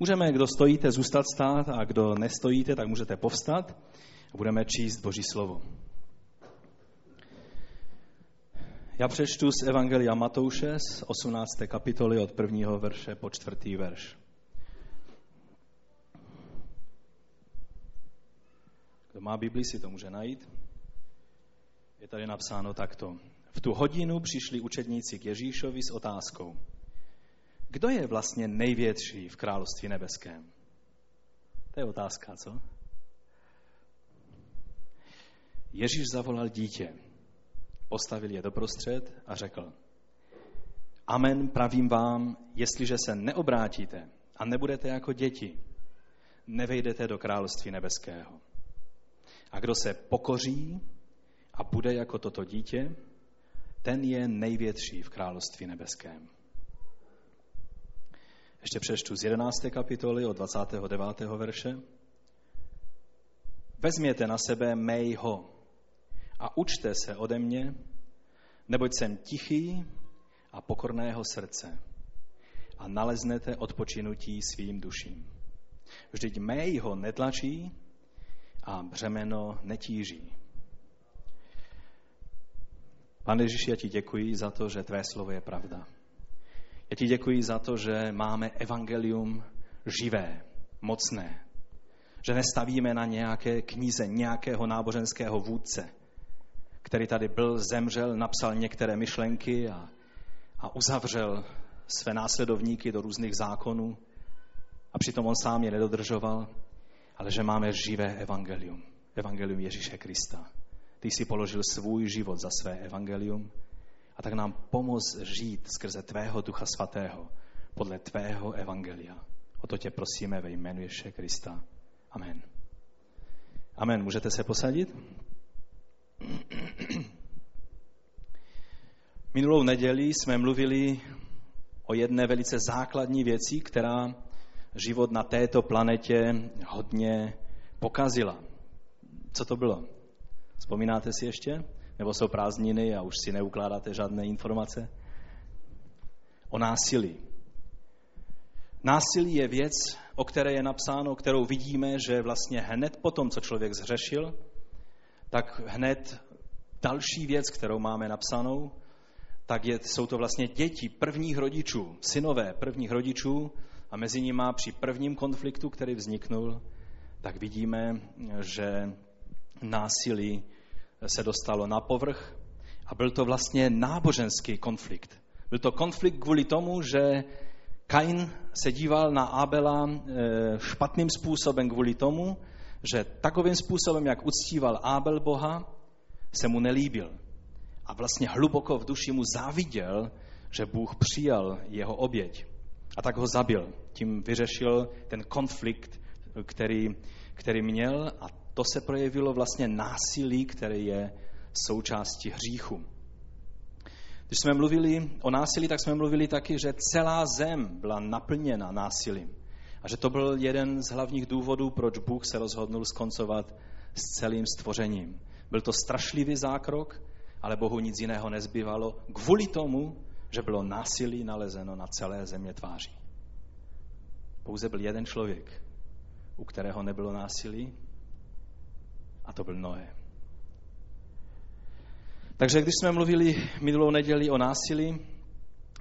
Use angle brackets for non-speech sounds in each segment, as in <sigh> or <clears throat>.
Můžeme, kdo stojíte, zůstat stát a kdo nestojíte, tak můžete povstat a budeme číst Boží slovo. Já přečtu z Evangelia Matouše z 18. kapitoly od prvního verše po čtvrtý verš. Kdo má Bibli, si to může najít. Je tady napsáno takto. V tu hodinu přišli učedníci k Ježíšovi s otázkou. Kdo je vlastně největší v království nebeském? To je otázka, co? Ježíš zavolal dítě, postavil je doprostřed a řekl, Amen, pravím vám, jestliže se neobrátíte a nebudete jako děti, nevejdete do království nebeského. A kdo se pokoří a bude jako toto dítě, ten je největší v království nebeském. Ještě přečtu z 11. kapitoly od 29. verše. Vezměte na sebe mého a učte se ode mě, neboť jsem tichý a pokorného srdce a naleznete odpočinutí svým duším. Vždyť mého netlačí a břemeno netíží. Pane Ježíši, já ti děkuji za to, že tvé slovo je pravda. Já ti děkuji za to, že máme evangelium živé, mocné. Že nestavíme na nějaké knize nějakého náboženského vůdce, který tady byl, zemřel, napsal některé myšlenky a, a uzavřel své následovníky do různých zákonů a přitom on sám je nedodržoval, ale že máme živé evangelium, evangelium Ježíše Krista. Ty jsi položil svůj život za své evangelium a tak nám pomoz žít skrze tvého Ducha Svatého podle tvého evangelia. O to tě prosíme ve jménu Ježíše Krista. Amen. Amen. Můžete se posadit? <clears throat> Minulou neděli jsme mluvili o jedné velice základní věci, která život na této planetě hodně pokazila. Co to bylo? Vzpomínáte si ještě? Nebo jsou prázdniny a už si neukládáte žádné informace? O násilí. Násilí je věc, o které je napsáno, kterou vidíme, že vlastně hned po tom, co člověk zřešil, tak hned další věc, kterou máme napsanou, tak je, jsou to vlastně děti prvních rodičů, synové prvních rodičů a mezi nimi při prvním konfliktu, který vzniknul, tak vidíme, že násilí se dostalo na povrch a byl to vlastně náboženský konflikt. Byl to konflikt kvůli tomu, že Kain se díval na Abela eh, špatným způsobem kvůli tomu, že takovým způsobem, jak uctíval Abel Boha, se mu nelíbil. A vlastně hluboko v duši mu záviděl, že Bůh přijal jeho oběť. A tak ho zabil. Tím vyřešil ten konflikt, který, který měl a to se projevilo vlastně násilí, které je součástí hříchu. Když jsme mluvili o násilí, tak jsme mluvili taky, že celá zem byla naplněna násilím. A že to byl jeden z hlavních důvodů, proč Bůh se rozhodnul skoncovat s celým stvořením. Byl to strašlivý zákrok, ale Bohu nic jiného nezbývalo kvůli tomu, že bylo násilí nalezeno na celé země tváří. Pouze byl jeden člověk, u kterého nebylo násilí, a to byl Noé. Takže když jsme mluvili minulou neděli o násilí,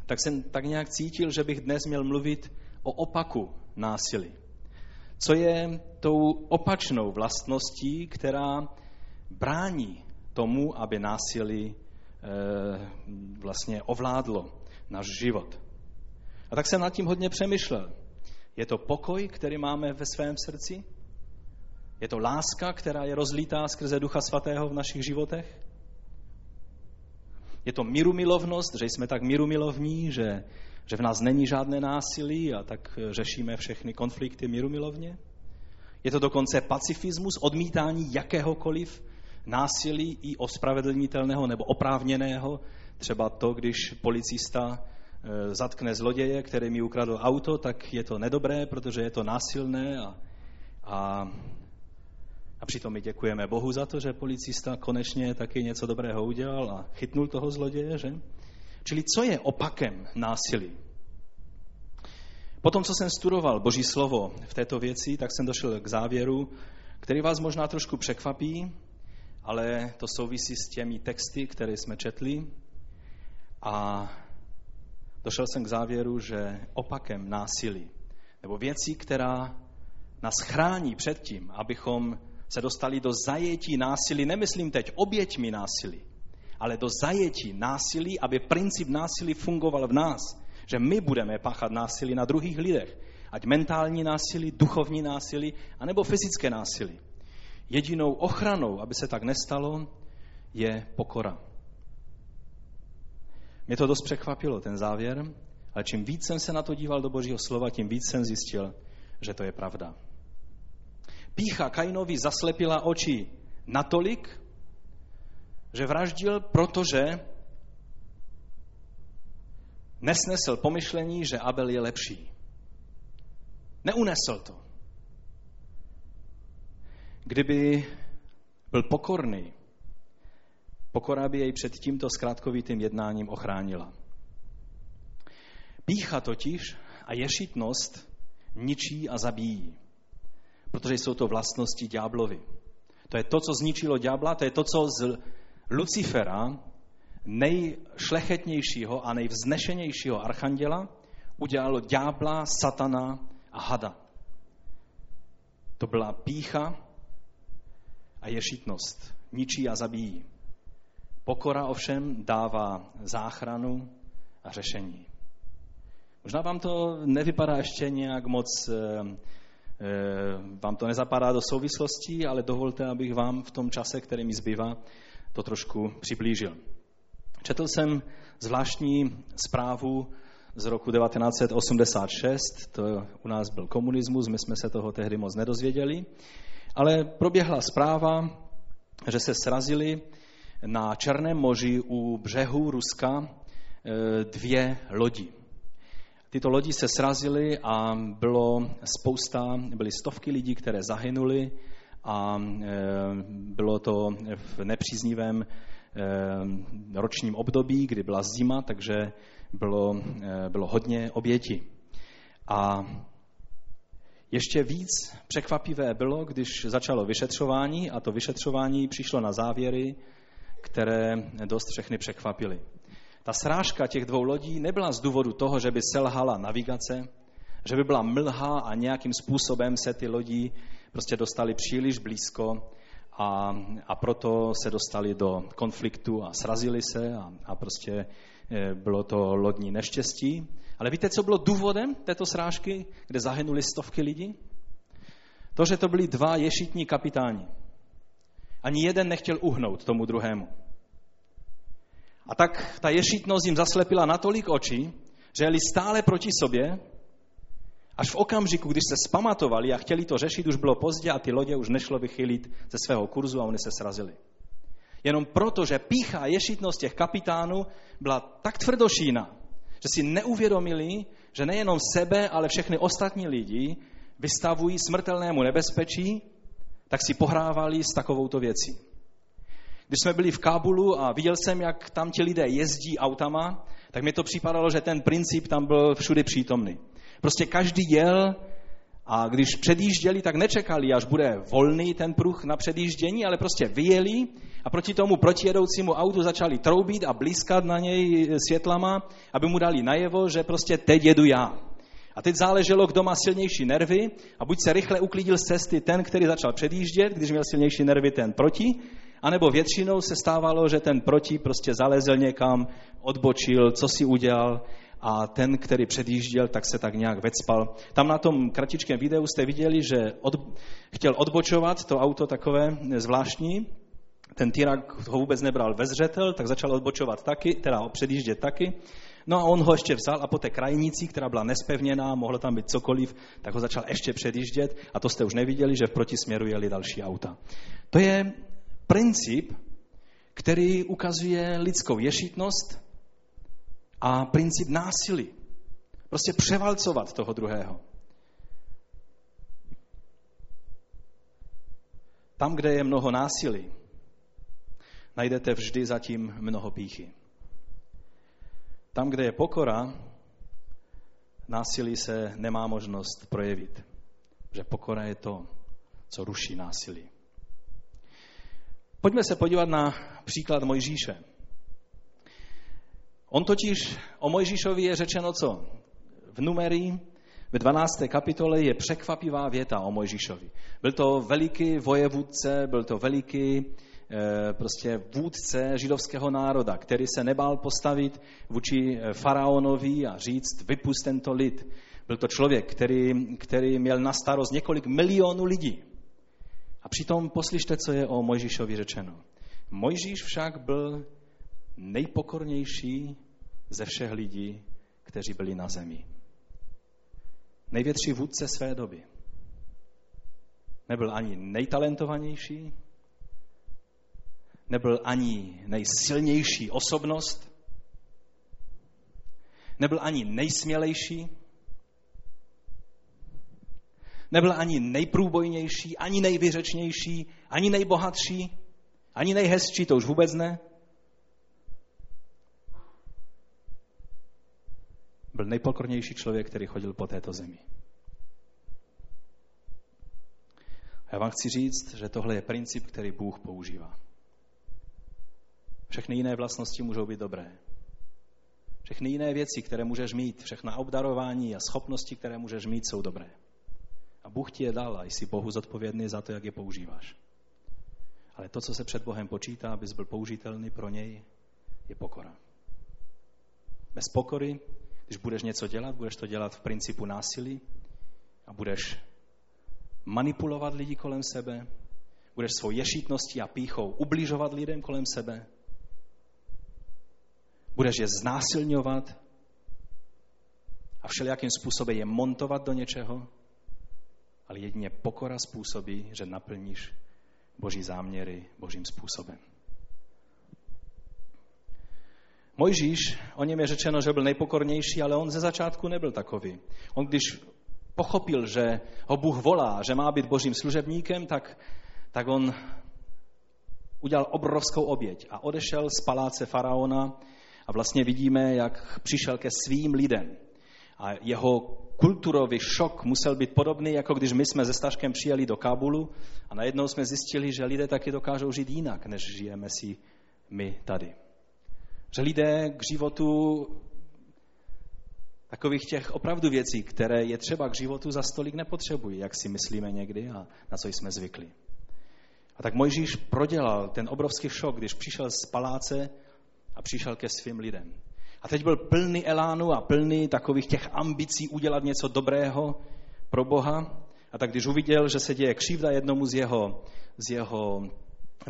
tak jsem tak nějak cítil, že bych dnes měl mluvit o opaku násilí. Co je tou opačnou vlastností, která brání tomu, aby násilí e, vlastně ovládlo náš život. A tak jsem nad tím hodně přemýšlel. Je to pokoj, který máme ve svém srdci? Je to láska, která je rozlítá skrze Ducha Svatého v našich životech? Je to milovnost, že jsme tak milovní, že, že v nás není žádné násilí a tak řešíme všechny konflikty milovně? Je to dokonce pacifismus, odmítání jakéhokoliv násilí i ospravedlnitelného nebo oprávněného. Třeba to, když policista e, zatkne zloděje, který mi ukradl auto, tak je to nedobré, protože je to násilné a, a a přitom my děkujeme Bohu za to, že policista konečně taky něco dobrého udělal a chytnul toho zloděje, že? Čili co je opakem násilí? Potom, co jsem studoval Boží slovo v této věci, tak jsem došel k závěru, který vás možná trošku překvapí, ale to souvisí s těmi texty, které jsme četli. A došel jsem k závěru, že opakem násilí, nebo věcí, která nás chrání před tím, abychom se dostali do zajetí násilí, nemyslím teď oběťmi násilí, ale do zajetí násilí, aby princip násilí fungoval v nás, že my budeme páchat násilí na druhých lidech, ať mentální násilí, duchovní násilí, anebo fyzické násilí. Jedinou ochranou, aby se tak nestalo, je pokora. Mě to dost překvapilo, ten závěr, ale čím víc jsem se na to díval do Božího slova, tím víc jsem zjistil, že to je pravda. Pícha Kainovi zaslepila oči natolik, že vraždil, protože nesnesl pomyšlení, že Abel je lepší. Neunesl to. Kdyby byl pokorný, pokora by jej před tímto zkrátkovitým jednáním ochránila. Pícha totiž a ješitnost ničí a zabíjí, protože jsou to vlastnosti ďáblovi. To je to, co zničilo ďábla, to je to, co z Lucifera, nejšlechetnějšího a nejvznešenějšího archanděla, udělalo ďábla, satana a hada. To byla pícha a ješitnost. Ničí a zabíjí. Pokora ovšem dává záchranu a řešení. Možná vám to nevypadá ještě nějak moc, eh, vám to nezapadá do souvislostí, ale dovolte, abych vám v tom čase, který mi zbývá, to trošku přiblížil. Četl jsem zvláštní zprávu z roku 1986, to u nás byl komunismus, my jsme se toho tehdy moc nedozvěděli, ale proběhla zpráva, že se srazili na Černém moři u břehu Ruska eh, dvě lodi. Tyto lodi se srazily a bylo spousta, byly stovky lidí, které zahynuli a eh, bylo to v nepříznivém eh, ročním období, kdy byla zima, takže bylo, bylo hodně obětí. A ještě víc překvapivé bylo, když začalo vyšetřování a to vyšetřování přišlo na závěry, které dost všechny překvapily. Ta srážka těch dvou lodí nebyla z důvodu toho, že by selhala navigace, že by byla mlha a nějakým způsobem se ty lodi prostě dostali příliš blízko a, a proto se dostali do konfliktu a srazili se a, a prostě e, bylo to lodní neštěstí. Ale víte, co bylo důvodem této srážky, kde zahynuli stovky lidí? To, že to byli dva ješitní kapitáni. Ani jeden nechtěl uhnout tomu druhému. A tak ta ješitnost jim zaslepila natolik očí, že jeli stále proti sobě, až v okamžiku, když se spamatovali a chtěli to řešit, už bylo pozdě a ty lodě už nešlo vychylit ze svého kurzu a oni se srazili. Jenom proto, že pícha a ješitnost těch kapitánů byla tak tvrdošína, že si neuvědomili, že nejenom sebe, ale všechny ostatní lidi vystavují smrtelnému nebezpečí, tak si pohrávali s takovouto věcí. Když jsme byli v Kábulu a viděl jsem, jak tam ti lidé jezdí autama, tak mi to připadalo, že ten princip tam byl všude přítomný. Prostě každý jel a když předjížděli, tak nečekali, až bude volný ten pruh na předjíždění, ale prostě vyjeli a proti tomu protijedoucímu autu začali troubit a blízkat na něj světlama, aby mu dali najevo, že prostě teď jedu já. A teď záleželo, kdo má silnější nervy a buď se rychle uklidil z cesty ten, který začal předjíždět, když měl silnější nervy ten proti, anebo většinou se stávalo, že ten proti prostě zalezl někam, odbočil, co si udělal a ten, který předjížděl, tak se tak nějak vecpal. Tam na tom kratičkém videu jste viděli, že od, chtěl odbočovat to auto takové zvláštní, ten Tirak ho vůbec nebral ve zřetel, tak začal odbočovat taky, teda předjíždět taky. No a on ho ještě vzal a po té krajnici, která byla nespevněná, mohlo tam být cokoliv, tak ho začal ještě předjíždět a to jste už neviděli, že v protisměru jeli další auta. To je princip, který ukazuje lidskou ješitnost a princip násilí. Prostě převalcovat toho druhého. Tam, kde je mnoho násilí, najdete vždy zatím mnoho píchy. Tam, kde je pokora, násilí se nemá možnost projevit. Že pokora je to, co ruší násilí. Pojďme se podívat na příklad Mojžíše. On totiž o Mojžíšovi je řečeno co? V numerii ve 12. kapitole je překvapivá věta o Mojžíšovi. Byl to veliký vojevůdce, byl to veliký eh, prostě vůdce židovského národa, který se nebál postavit vůči eh, faraonovi a říct, vypust tento lid. Byl to člověk, který, který měl na starost několik milionů lidí. A přitom poslyšte, co je o Mojžíšovi řečeno. Mojžíš však byl nejpokornější ze všech lidí, kteří byli na zemi. Největší vůdce své doby. Nebyl ani nejtalentovanější, nebyl ani nejsilnější osobnost, nebyl ani nejsmělejší, nebyl ani nejprůbojnější, ani nejvyřečnější, ani nejbohatší, ani nejhezčí, to už vůbec ne. Byl nejpokornější člověk, který chodil po této zemi. A já vám chci říct, že tohle je princip, který Bůh používá. Všechny jiné vlastnosti můžou být dobré. Všechny jiné věci, které můžeš mít, všechna obdarování a schopnosti, které můžeš mít, jsou dobré. A Bůh ti je dal a jsi Bohu zodpovědný za to, jak je používáš. Ale to, co se před Bohem počítá, abys byl použitelný pro něj, je pokora. Bez pokory když budeš něco dělat, budeš to dělat v principu násilí a budeš manipulovat lidi kolem sebe, budeš svou ješitností a píchou ubližovat lidem kolem sebe, budeš je znásilňovat a všelijakým způsobem je montovat do něčeho, ale jedině pokora způsobí, že naplníš boží záměry božím způsobem. Mojžíš, o něm je řečeno, že byl nejpokornější, ale on ze začátku nebyl takový. On když pochopil, že ho Bůh volá, že má být božím služebníkem, tak, tak on udělal obrovskou oběť a odešel z paláce faraona a vlastně vidíme, jak přišel ke svým lidem. A jeho kulturový šok musel být podobný, jako když my jsme se Staškem přijeli do Kábulu a najednou jsme zjistili, že lidé taky dokážou žít jinak, než žijeme si my tady. Že lidé k životu takových těch opravdu věcí, které je třeba k životu za stolik nepotřebují, jak si myslíme někdy a na co jsme zvykli. A tak Mojžíš prodělal ten obrovský šok, když přišel z paláce a přišel ke svým lidem. A teď byl plný elánu a plný takových těch ambicí udělat něco dobrého pro Boha. A tak když uviděl, že se děje křivda jednomu z jeho, z jeho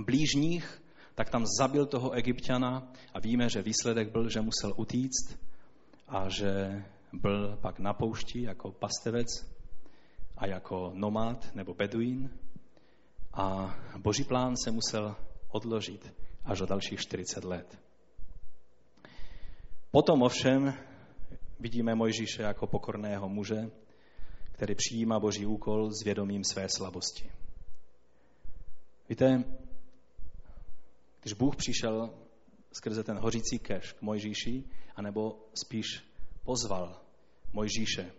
blížních, tak tam zabil toho egyptiana a víme, že výsledek byl, že musel utíct a že byl pak na poušti jako pastevec a jako nomád nebo beduín a boží plán se musel odložit až o dalších 40 let. Potom ovšem vidíme Mojžíše jako pokorného muže, který přijímá boží úkol s vědomím své slabosti. Víte, když Bůh přišel skrze ten hořící keš k Mojžíši, anebo spíš pozval Mojžíše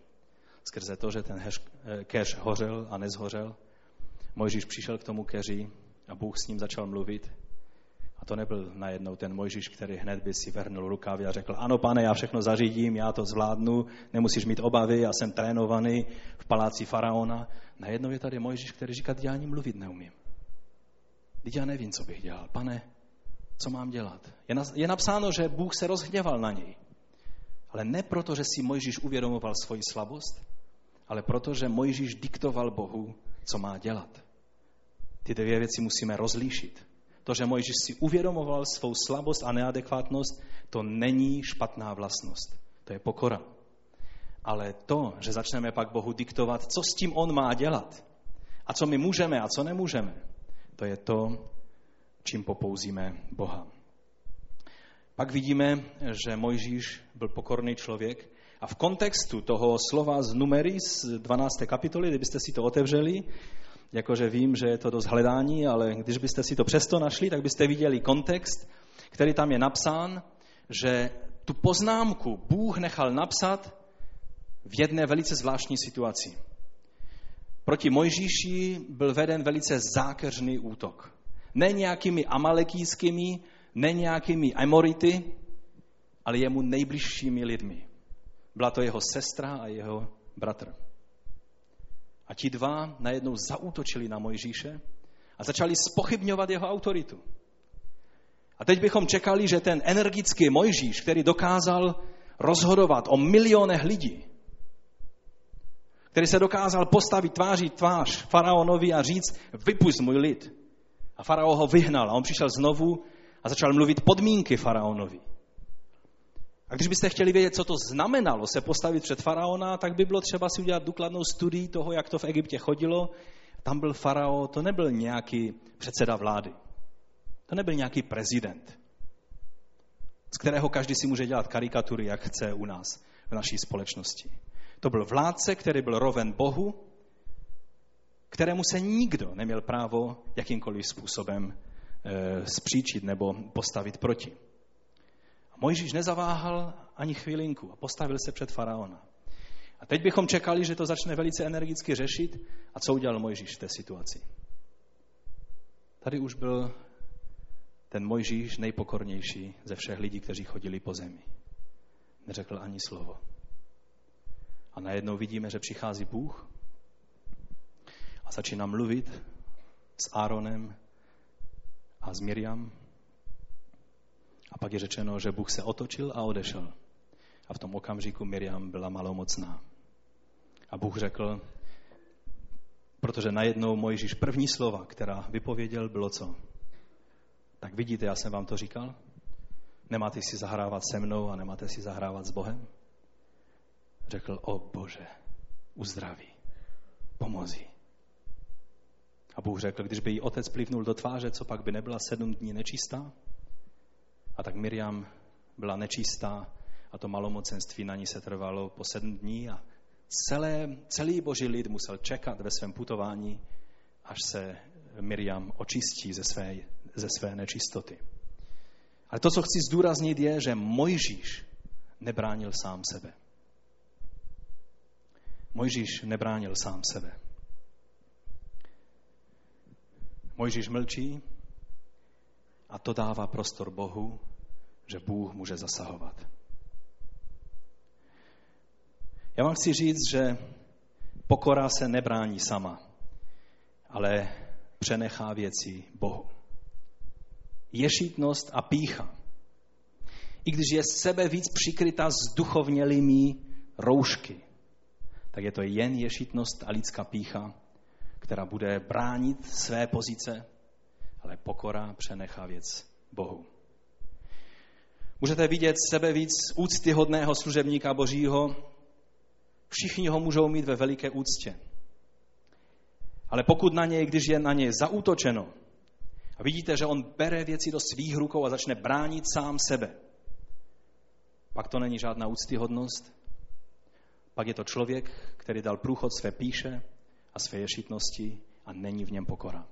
skrze to, že ten keš hořel a nezhořel, Mojžíš přišel k tomu keři a Bůh s ním začal mluvit. A to nebyl najednou ten Mojžíš, který hned by si vrhnul rukávy a řekl, ano pane, já všechno zařídím, já to zvládnu, nemusíš mít obavy, já jsem trénovaný v paláci faraona. Najednou je tady Mojžíš, který říká, já ani mluvit neumím. Teď já nevím, co bych dělal. Pane, co mám dělat? Je napsáno, že Bůh se rozhněval na něj. Ale ne proto, že si Mojžíš uvědomoval svoji slabost, ale proto, že Mojžíš diktoval Bohu, co má dělat. Ty dvě věci musíme rozlíšit. To, že Mojžíš si uvědomoval svou slabost a neadekvátnost, to není špatná vlastnost. To je pokora. Ale to, že začneme pak Bohu diktovat, co s tím on má dělat a co my můžeme a co nemůžeme, to je to, čím popouzíme Boha. Pak vidíme, že Mojžíš byl pokorný člověk a v kontextu toho slova z Numery z 12. kapitoly, kdybyste si to otevřeli, jakože vím, že je to dost hledání, ale když byste si to přesto našli, tak byste viděli kontext, který tam je napsán, že tu poznámku Bůh nechal napsat v jedné velice zvláštní situaci. Proti Mojžíši byl veden velice zákeřný útok. Ne nějakými amalekýskými, ne nějakými amority, ale jemu nejbližšími lidmi. Byla to jeho sestra a jeho bratr. A ti dva najednou zaútočili na Mojžíše a začali spochybňovat jeho autoritu. A teď bychom čekali, že ten energický Mojžíš, který dokázal rozhodovat o milionech lidí, který se dokázal postavit tváří tvář faraonovi a říct, vypust můj lid. A faraon ho vyhnal a on přišel znovu a začal mluvit podmínky faraonovi. A když byste chtěli vědět, co to znamenalo se postavit před faraona, tak by bylo třeba si udělat důkladnou studii toho, jak to v Egyptě chodilo. Tam byl faraon, to nebyl nějaký předseda vlády. To nebyl nějaký prezident, z kterého každý si může dělat karikatury, jak chce u nás, v naší společnosti. To byl vládce, který byl roven Bohu, kterému se nikdo neměl právo jakýmkoliv způsobem e, spříčit nebo postavit proti. Mojžíš nezaváhal ani chvilinku a postavil se před faraona. A teď bychom čekali, že to začne velice energicky řešit. A co udělal Mojžíš v té situaci? Tady už byl ten Mojžíš nejpokornější ze všech lidí, kteří chodili po zemi. Neřekl ani slovo. A najednou vidíme, že přichází Bůh a začíná mluvit s Áronem a s Miriam. A pak je řečeno, že Bůh se otočil a odešel. A v tom okamžiku Miriam byla malomocná. A Bůh řekl, protože najednou Mojžíš první slova, která vypověděl, bylo co? Tak vidíte, já jsem vám to říkal? Nemáte si zahrávat se mnou a nemáte si zahrávat s Bohem? Řekl, o Bože, uzdraví, pomozi. A Bůh řekl, když by jí otec plivnul do tváře, co pak by nebyla sedm dní nečistá? A tak Miriam byla nečistá a to malomocenství na ní se trvalo po sedm dní a celé, celý boží lid musel čekat ve svém putování, až se Miriam očistí ze své, ze své nečistoty. Ale to, co chci zdůraznit, je, že Mojžíš nebránil sám sebe. Mojžíš nebránil sám sebe. Mojžíš mlčí a to dává prostor Bohu, že Bůh může zasahovat. Já vám chci říct, že pokora se nebrání sama, ale přenechá věci Bohu. Ješitnost a pícha. I když je sebe víc přikryta s duchovnělými roušky, tak je to jen ješitnost a lidská pícha, která bude bránit své pozice, ale pokora přenechá věc Bohu. Můžete vidět sebe víc úctyhodného služebníka Božího. Všichni ho můžou mít ve veliké úctě. Ale pokud na něj, když je na něj zaútočeno, a vidíte, že on bere věci do svých rukou a začne bránit sám sebe, pak to není žádná úctyhodnost, pak je to člověk, který dal průchod své píše a své ješitnosti a není v něm pokora.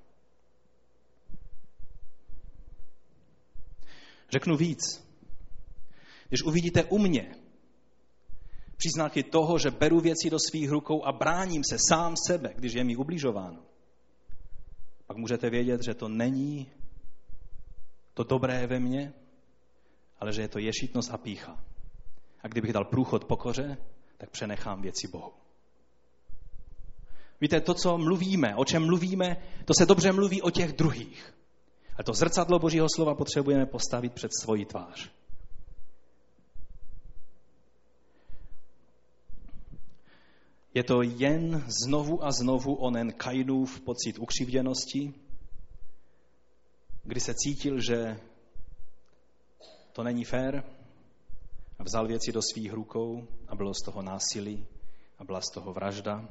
Řeknu víc. Když uvidíte u mě příznaky toho, že beru věci do svých rukou a bráním se sám sebe, když je mi ubližováno, pak můžete vědět, že to není to dobré ve mně, ale že je to ješitnost a pícha. A kdybych dal průchod pokoře, tak přenechám věci Bohu. Víte, to, co mluvíme, o čem mluvíme, to se dobře mluví o těch druhých. Ale to zrcadlo Božího slova potřebujeme postavit před svoji tvář. Je to jen znovu a znovu onen Kainův pocit ukřivděnosti, kdy se cítil, že to není fér, a vzal věci do svých rukou a bylo z toho násilí a byla z toho vražda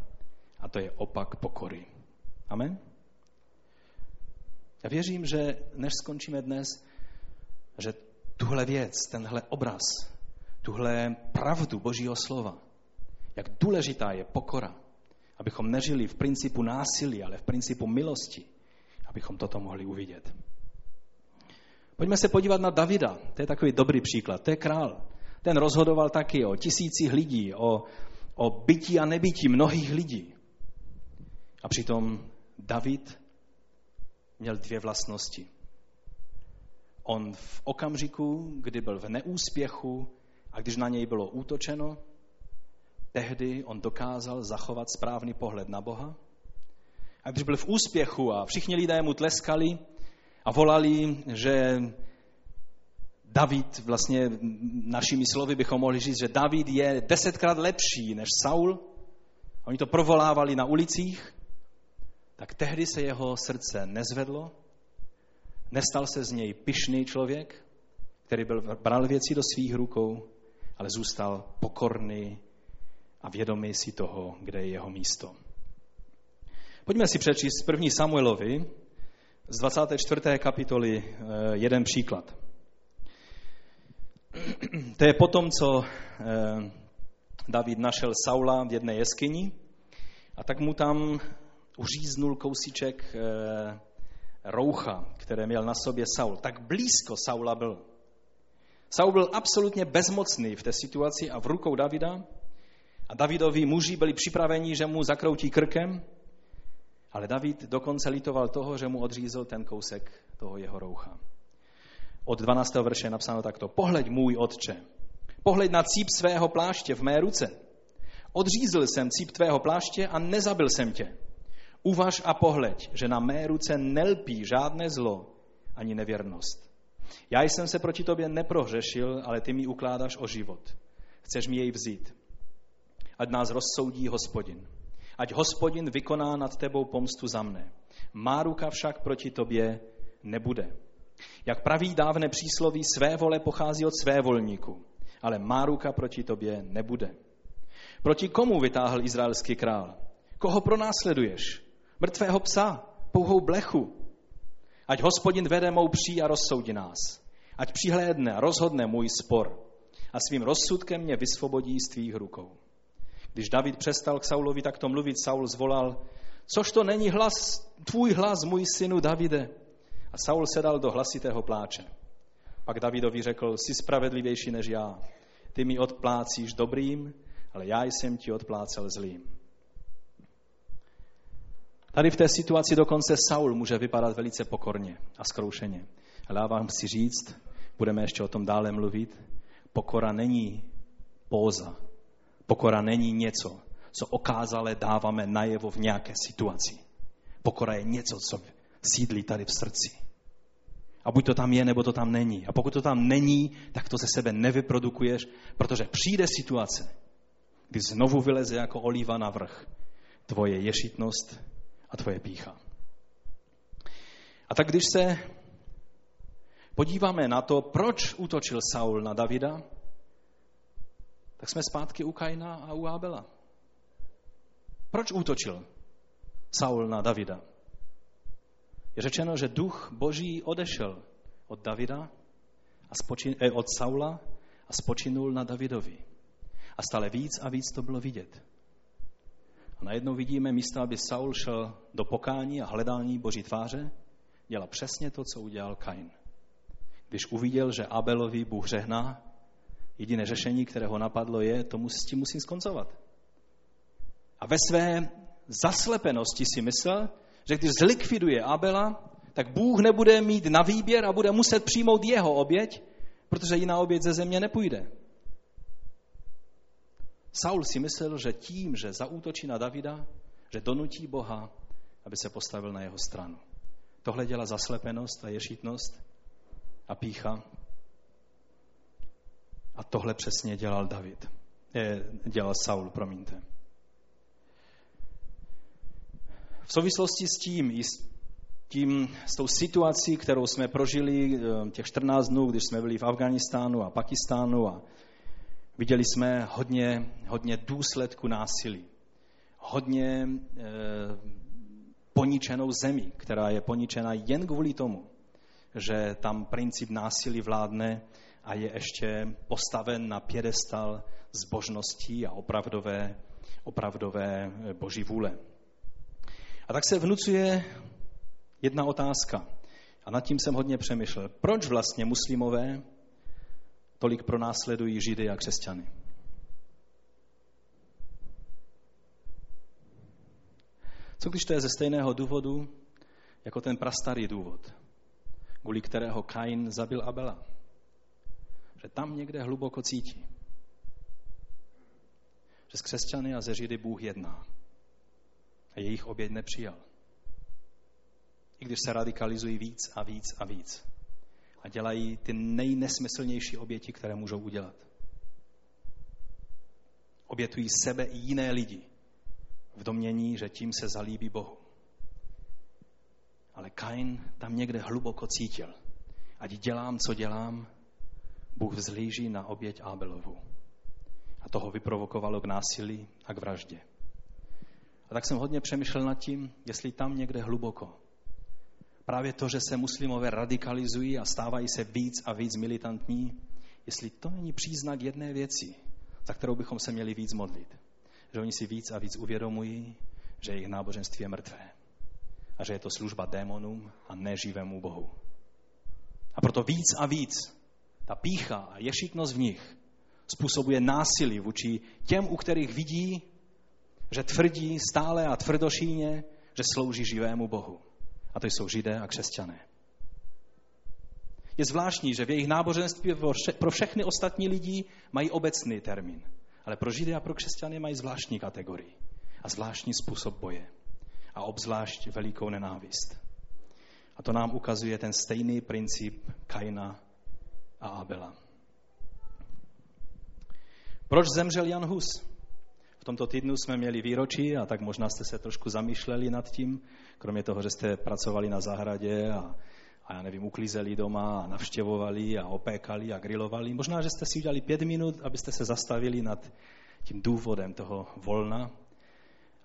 a to je opak pokory. Amen? Já věřím, že než skončíme dnes, že tuhle věc, tenhle obraz, tuhle pravdu Božího slova, jak důležitá je pokora, abychom nežili v principu násilí, ale v principu milosti, abychom toto mohli uvidět. Pojďme se podívat na Davida. To je takový dobrý příklad. To je král. Ten rozhodoval taky o tisících lidí, o, o bytí a nebytí mnohých lidí. A přitom David měl dvě vlastnosti. On v okamžiku, kdy byl v neúspěchu a když na něj bylo útočeno, tehdy on dokázal zachovat správný pohled na Boha. A když byl v úspěchu a všichni lidé mu tleskali a volali, že David, vlastně našimi slovy bychom mohli říct, že David je desetkrát lepší než Saul. Oni to provolávali na ulicích, tak tehdy se jeho srdce nezvedlo, nestal se z něj pyšný člověk, který byl, bral věci do svých rukou, ale zůstal pokorný a vědomý si toho, kde je jeho místo. Pojďme si přečíst 1. Samuelovi z 24. kapitoly eh, jeden příklad. <clears throat> To je potom, co eh, David našel Saula v jedné jeskyni a tak mu tam uříznul kousíček eh, roucha, které měl na sobě Saul. Tak blízko Saula byl. Saul byl absolutně bezmocný v té situaci a v rukou Davida. A Davidovi muži byli připraveni, že mu zakroutí krkem, ale David dokonce litoval toho, že mu odřízl ten kousek toho jeho roucha. Od 12. verše je napsáno takto. Pohleď můj otče, pohleď na cíp svého pláště v mé ruce. Odřízl jsem cíp tvého pláště a nezabil jsem tě. Uvaž a pohleď, že na mé ruce nelpí žádné zlo ani nevěrnost. Já jsem se proti tobě neprohřešil, ale ty mi ukládáš o život. Chceš mi jej vzít. Ať nás rozsoudí hospodin. Ať hospodin vykoná nad tebou pomstu za mne. Má ruka však proti tobě nebude. Jak praví dávné přísloví, své vole pochází od své volníku, ale má ruka proti tobě nebude. Proti komu vytáhl izraelský král? Koho pronásleduješ? Mrtvého psa, pouhou blechu. Ať hospodin vede mou pří a rozsoudí nás. Ať přihlédne a rozhodne můj spor a svým rozsudkem mě vysvobodí z tvých rukou. Když David přestal k Saulovi takto mluvit, Saul zvolal, což to není hlas, tvůj hlas, můj synu Davide. A Saul se dal do hlasitého pláče. Pak Davidovi řekl, jsi spravedlivější než já. Ty mi odplácíš dobrým, ale já jsem ti odplácel zlým. Tady v té situaci dokonce Saul může vypadat velice pokorně a zkroušeně. Ale já vám chci říct, budeme ještě o tom dále mluvit, pokora není póza. Pokora není něco, co okázale dáváme najevo v nějaké situaci. Pokora je něco, co sídlí tady v srdci. A buď to tam je, nebo to tam není. A pokud to tam není, tak to ze sebe nevyprodukuješ, protože přijde situace, kdy znovu vyleze jako oliva na vrch tvoje ješitnost a tvoje pícha. A tak když se podíváme na to, proč útočil Saul na Davida, tak jsme zpátky u Kaina a u Abela. Proč útočil Saul na Davida? Je řečeno, že duch boží odešel od Davida, a spočin, eh, od Saula a spočinul na Davidovi. A stále víc a víc to bylo vidět. A najednou vidíme místo, aby Saul šel do pokání a hledání boží tváře, dělal přesně to, co udělal Kain. Když uviděl, že Abelovi Bůh řehná, jediné řešení, které ho napadlo, je, tomu s tím musím skoncovat. A ve své zaslepenosti si myslel, že když zlikviduje Abela, tak Bůh nebude mít na výběr a bude muset přijmout jeho oběť, protože jiná oběť ze země nepůjde. Saul si myslel, že tím, že zaútočí na Davida, že donutí Boha, aby se postavil na jeho stranu. Tohle dělá zaslepenost a ješitnost a pícha. A tohle přesně dělal David. Je, dělal Saul, promiňte. V souvislosti s tím, i s, tím, s tou situací, kterou jsme prožili eh, těch 14 dnů, když jsme byli v Afganistánu a Pakistánu a viděli jsme hodně, hodně důsledku násilí. Hodně e, poničenou zemi, která je poničena jen kvůli tomu, že tam princip násilí vládne a je ještě postaven na pědestal zbožností a opravdové, opravdové eh, boží vůle. A tak se vnucuje jedna otázka. A nad tím jsem hodně přemýšlel. Proč vlastně muslimové kolik pronásledují Židy a křesťany. Co když to je ze stejného důvodu, jako ten prastarý důvod, kvůli kterého Kain zabil Abela? Že tam někde hluboko cítí, že s křesťany a ze Židy Bůh jedná a jejich oběd nepřijal. I když se radikalizují víc a víc a víc a dělají ty nejnesmyslnější oběti, které můžou udělat. Obětují sebe i jiné lidi v domění, že tím se zalíbí Bohu. Ale Kain tam někde hluboko cítil. Ať dělám, co dělám, Bůh vzlíží na oběť Abelovu. A toho vyprovokovalo k násilí a k vraždě. A tak jsem hodně přemýšlel nad tím, jestli tam někde hluboko. Právě to, že se muslimové radikalizují a stávají se víc a víc militantní, jestli to není příznak jedné věci, za kterou bychom se měli víc modlit. Že oni si víc a víc uvědomují, že jejich náboženství je mrtvé. A že je to služba démonům a neživému Bohu. A proto víc a víc ta pícha a ješitnost v nich způsobuje násilí vůči těm, u kterých vidí, že tvrdí stále a tvrdošíně, že slouží živému Bohu. A to jsou židé a křesťané. Je zvláštní, že v jejich náboženství pro všechny ostatní lidi mají obecný termín, ale pro židy a pro křesťany mají zvláštní kategorii a zvláštní způsob boje a obzvlášť velikou nenávist. A to nám ukazuje ten stejný princip Kaina a Abela. Proč zemřel Jan Hus? Tomto týdnu jsme měli výročí a tak možná jste se trošku zamýšleli nad tím, kromě toho, že jste pracovali na zahradě a, a já nevím, uklízeli doma a navštěvovali a opékali a grilovali. Možná, že jste si udělali pět minut, abyste se zastavili nad tím důvodem toho volna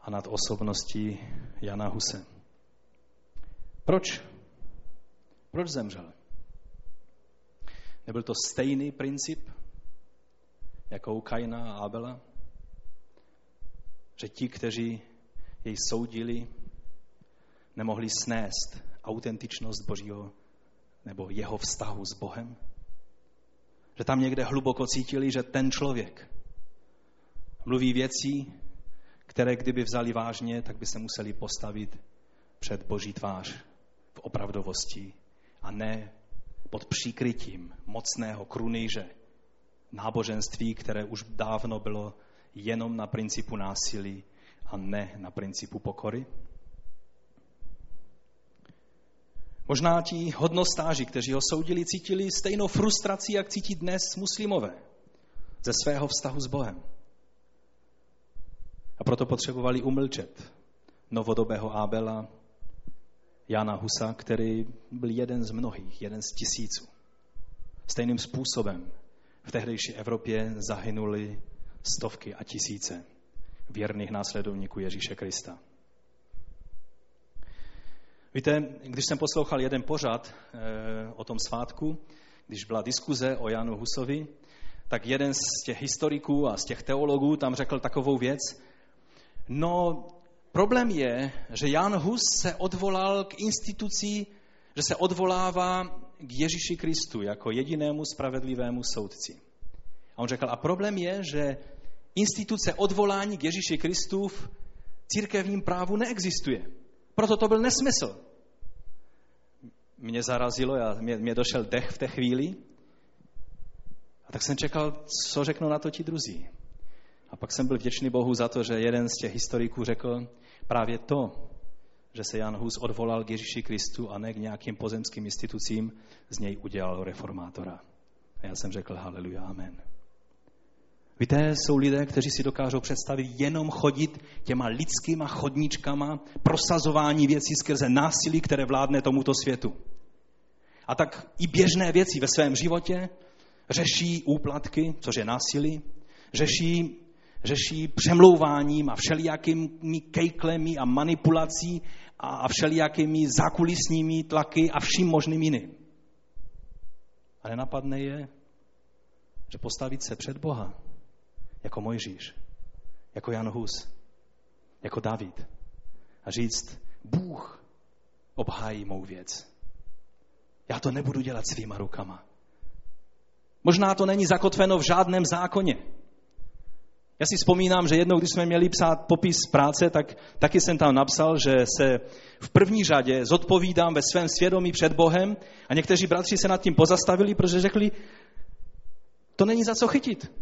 a nad osobností Jana Huse. Proč? Proč zemřel? Nebyl to stejný princip jako u Kaina a Abela? Že ti, kteří jej soudili, nemohli snést autentičnost Božího nebo jeho vztahu s Bohem? Že tam někde hluboko cítili, že ten člověk mluví věcí, které kdyby vzali vážně, tak by se museli postavit před Boží tvář v opravdovosti a ne pod příkrytím mocného krunýže náboženství, které už dávno bylo jenom na principu násilí a ne na principu pokory? Možná ti hodnostáři, kteří ho soudili, cítili stejnou frustraci, jak cítí dnes muslimové ze svého vztahu s Bohem. A proto potřebovali umlčet novodobého Ábela, Jana Husa, který byl jeden z mnohých, jeden z tisíců. Stejným způsobem v tehdejší Evropě zahynuli stovky a tisíce věrných následovníků Ježíše Krista. Víte, když jsem poslouchal jeden pořad e, o tom svátku, když byla diskuze o Janu Husovi, tak jeden z těch historiků a z těch teologů tam řekl takovou věc. No, problém je, že Jan Hus se odvolal k instituci, že se odvolává k Ježíši Kristu jako jedinému spravedlivému soudci. A on řekl, a problém je, že instituce odvolání k Ježíši Kristu v církevním právu neexistuje. Proto to byl nesmysl. Mě zarazilo, já, mě, mě došel dech v té chvíli. A tak jsem čekal, co řeknou na to ti druzí. A pak jsem byl vděčný Bohu za to, že jeden z těch historiků řekl právě to, že se Jan Hus odvolal k Ježíši Kristu a ne k nějakým pozemským institucím, z něj udělal reformátora. A já jsem řekl, haleluja, amen. Víte, jsou lidé, kteří si dokážou představit jenom chodit těma lidskýma chodníčkama, prosazování věcí skrze násilí, které vládne tomuto světu. A tak i běžné věci ve svém životě řeší úplatky, což je násilí, řeší, řeší přemlouváním a všelijakými kejklemi a manipulací a, všelijakými zákulisními tlaky a vším možným jiným. A nenapadne je, že postavit se před Boha jako Mojžíš, jako Jan Hus, jako David a říct, Bůh obhájí mou věc. Já to nebudu dělat svýma rukama. Možná to není zakotveno v žádném zákoně, Já si vzpomínám, že jednou, když jsme měli psát popis práce, tak taky jsem tam napsal, že se v první řadě zodpovídám ve svém svědomí před Bohem a někteří bratři se nad tím pozastavili, protože řekli, to není za co chytit.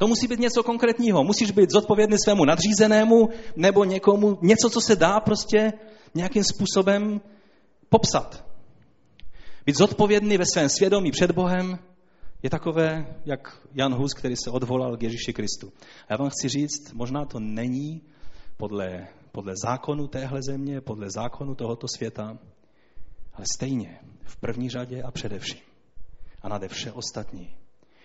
To musí být něco konkrétního. Musíš být zodpovědný svému nadřízenému nebo někomu, něco, co se dá prostě nějakým způsobem popsat. Být zodpovědný ve svém svědomí před Bohem je takové, jak Jan Hus, který se odvolal k Ježíši Kristu. A já vám chci říct, možná to není podle, podle zákonu téhle země, podle zákonu tohoto světa, ale stejně v první řadě a především a nade vše ostatní.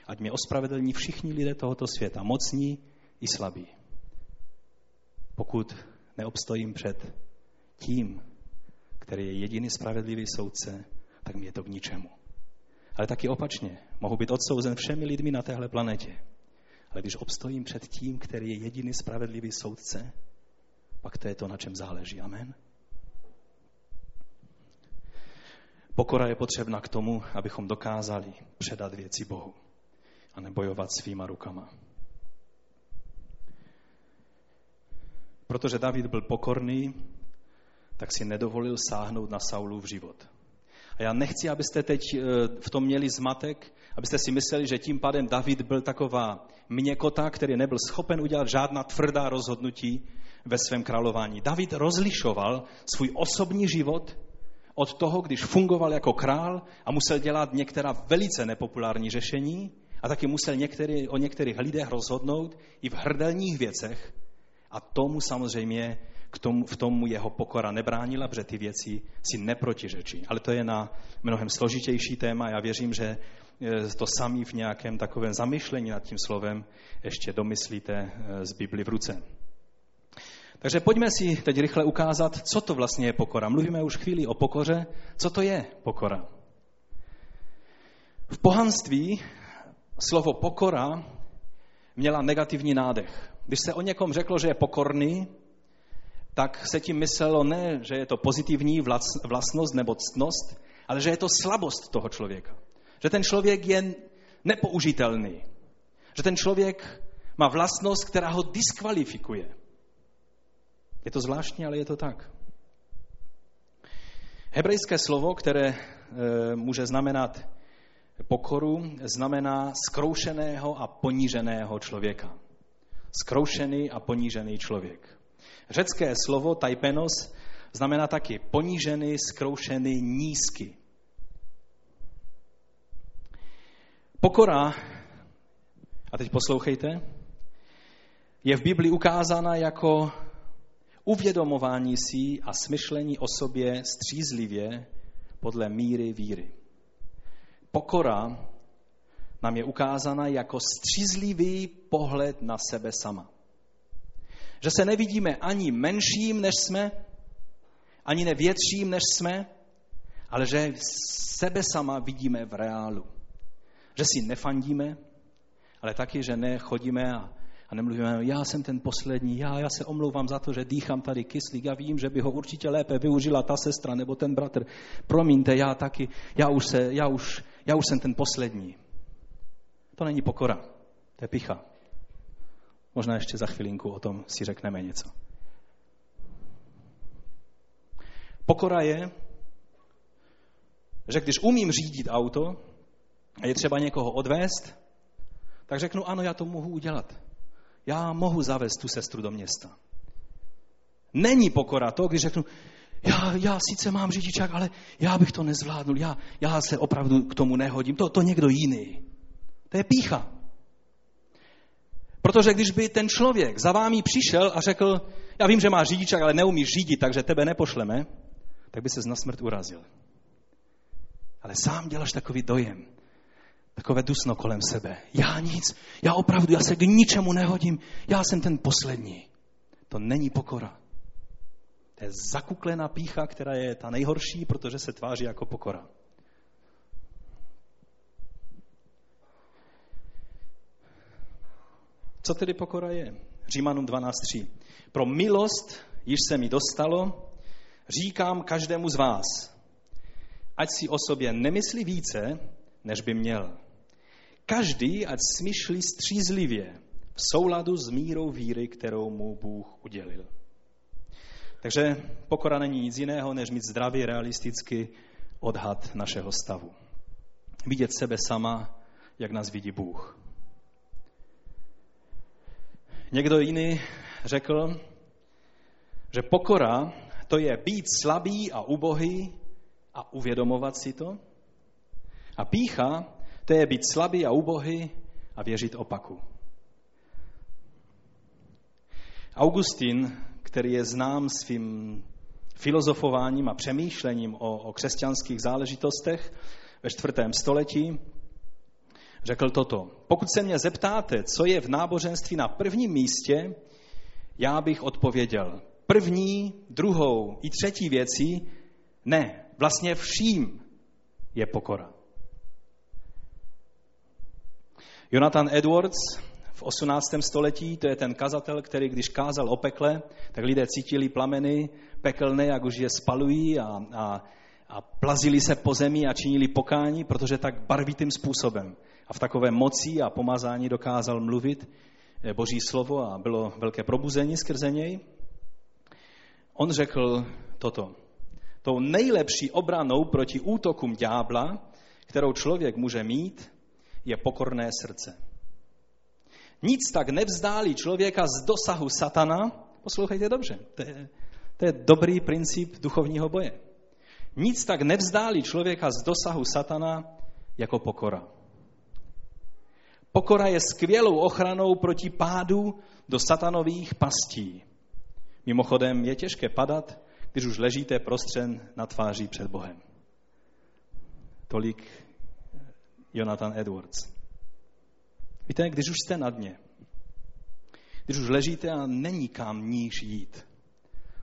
Ať mě ospravedlní všichni lidé tohoto světa, mocní i slabí. Pokud neobstojím před tím, který je jediný spravedlivý soudce, tak mi je to k ničemu. Ale taky opačně. Mohu být odsouzen všemi lidmi na téhle planetě. Ale když obstojím před tím, který je jediný spravedlivý soudce, pak to je to, na čem záleží. Amen. Pokora je potřebná k tomu, abychom dokázali předat věci Bohu a nebojovat svýma rukama. Protože David byl pokorný, tak si nedovolil sáhnout na Saulův život. A já nechci, abyste teď eh, v tom měli zmatek, abyste si mysleli, že tím pádem David byl taková měkota, který nebyl schopen udělat žádná tvrdá rozhodnutí ve svém králování. David rozlišoval svůj osobní život od toho, když fungoval jako král a musel dělat některá velice nepopulární řešení a taky musel některý, o některých lidech rozhodnout i v hrdelních věcech a tomu samozřejmě k tomu, v tomu jeho pokora nebránila, protože ty věci si neprotiřečí. Ale to je na mnohem složitější téma. Já věřím, že e, to sami v nějakém takovém zamyšlení nad tím slovem ještě domyslíte e, z Bibli v ruce. Takže pojďme si teď rychle ukázat, co to vlastně je pokora. Mluvíme už chvíli o pokoře. Co to je pokora? V pohanství slovo pokora měla negativní nádech. Když se o někom řeklo, že je pokorný, tak se tím myslelo ne, že je to pozitivní vlastnost nebo ctnost, ale že je to slabost toho člověka. Že ten člověk je nepoužitelný. Že ten člověk má vlastnost, která ho diskvalifikuje. Je to zvláštní, ale je to tak. Hebrejské slovo, které e, může znamenat pokoru, znamená skroušeného a poníženého člověka. Skroušený a ponížený člověk. Řecké slovo tajpenos znamená taky ponížený, zkroušený, nízky. Pokora, a teď poslouchejte, je v Biblii ukázána jako uvědomování si a smyšlení o sobě střízlivě podle míry víry. Pokora nám je ukázána jako střízlivý pohled na sebe sama. Že se nevidíme ani menším, než jsme, ani nevětším, než jsme, ale že sebe sama vidíme v reálu. Že si nefandíme, ale taky, že nechodíme a, a nemluvíme, já jsem ten poslední, já, já se omlouvám za to, že dýchám tady kyslík, já vím, že by ho určitě lépe využila ta sestra nebo ten bratr. Promiňte, já taky, já už, se, já už, já už jsem ten poslední. To není pokora, to je picha. Možná ještě za chvilinku o tom si řekneme něco. Pokora je, že když umím řídit auto a je třeba někoho odvést, tak řeknu, ano, já to mohu udělat. Já mohu zavést tu sestru do města. Není pokora to, když řeknu, já, já sice mám řidičák, ale já bych to nezvládnul, já, já se opravdu k tomu nehodím, to, to někdo jiný. To je pícha. Protože když by ten člověk za vámi přišel a řekl, já vím, že má řidičák, ale neumíš řídit, takže tebe nepošleme, tak by se na smrt urazil. Ale sám děláš takový dojem, takové dusno kolem sebe. Já nic, já opravdu, já se k ničemu nehodím, já jsem ten poslední. To není pokora. To je zakuklená pícha, která je ta nejhorší, protože se tváří jako pokora. Co tedy pokora je? Římanům 12.3. Pro milost, již se mi dostalo, říkám každému z vás, ať si o sobě nemyslí více, než by měl. Každý, ať smýšlí střízlivě, v souladu s mírou víry, kterou mu Bůh udělil. Takže pokora není nic jiného, než mít zdravý, realistický odhad našeho stavu. Vidět sebe sama, jak nás vidí Bůh. Někdo jiný řekl, že pokora to je být slabý a ubohý a uvědomovat si to. A pícha to je být slabý a ubohý a věřit opaku. Augustin, který je znám svým filozofováním a přemýšlením o, o křesťanských záležitostech ve čtvrtém století, řekl toto. Pokud se mě zeptáte, co je v náboženství na prvním místě, já bych odpověděl. První, druhou i třetí věcí, ne, vlastně vším je pokora. Jonathan Edwards v 18. století, to je ten kazatel, který když kázal o pekle, tak lidé cítili plameny pekelné, jak už je spalují a, a, a plazili se po zemi a činili pokání, protože tak barvitým způsobem a v takové moci a pomazání dokázal mluvit eh, Boží slovo a bylo velké probuzení skrze něj. On řekl toto. Tou nejlepší obranou proti útokům ďábla, kterou člověk může mít, je pokorné srdce. Nic tak nevzdálí člověka z dosahu satana, poslouchejte dobře, to je, to je dobrý princip duchovního boje. Nic tak nevzdálí člověka z dosahu satana jako pokora. Pokora je skvělou ochranou proti pádu do satanových pastí. Mimochodem je těžké padat, když už ležíte prostřen na tváří před Bohem. Tolik Jonathan Edwards. Víte, když už jste na dně, když už ležíte a není kam níž jít,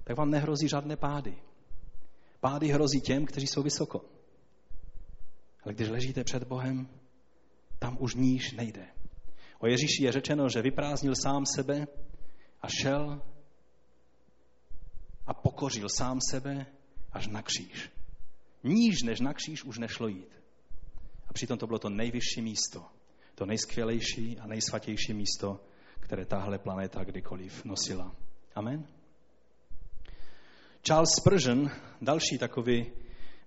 tak vám nehrozí žádné pády. Pády hrozí těm, kteří jsou vysoko. Ale když ležíte před Bohem, tam už níž nejde. O Ježíši je řečeno, že vyprázdnil sám sebe a šel a pokořil sám sebe až na kříž. Níž než na kříž už nešlo jít. A přitom to bylo to nejvyšší místo, to nejskvělejší a nejsvatější místo, které tahle planeta kdykoliv nosila. Amen. Charles Spurgeon, další takový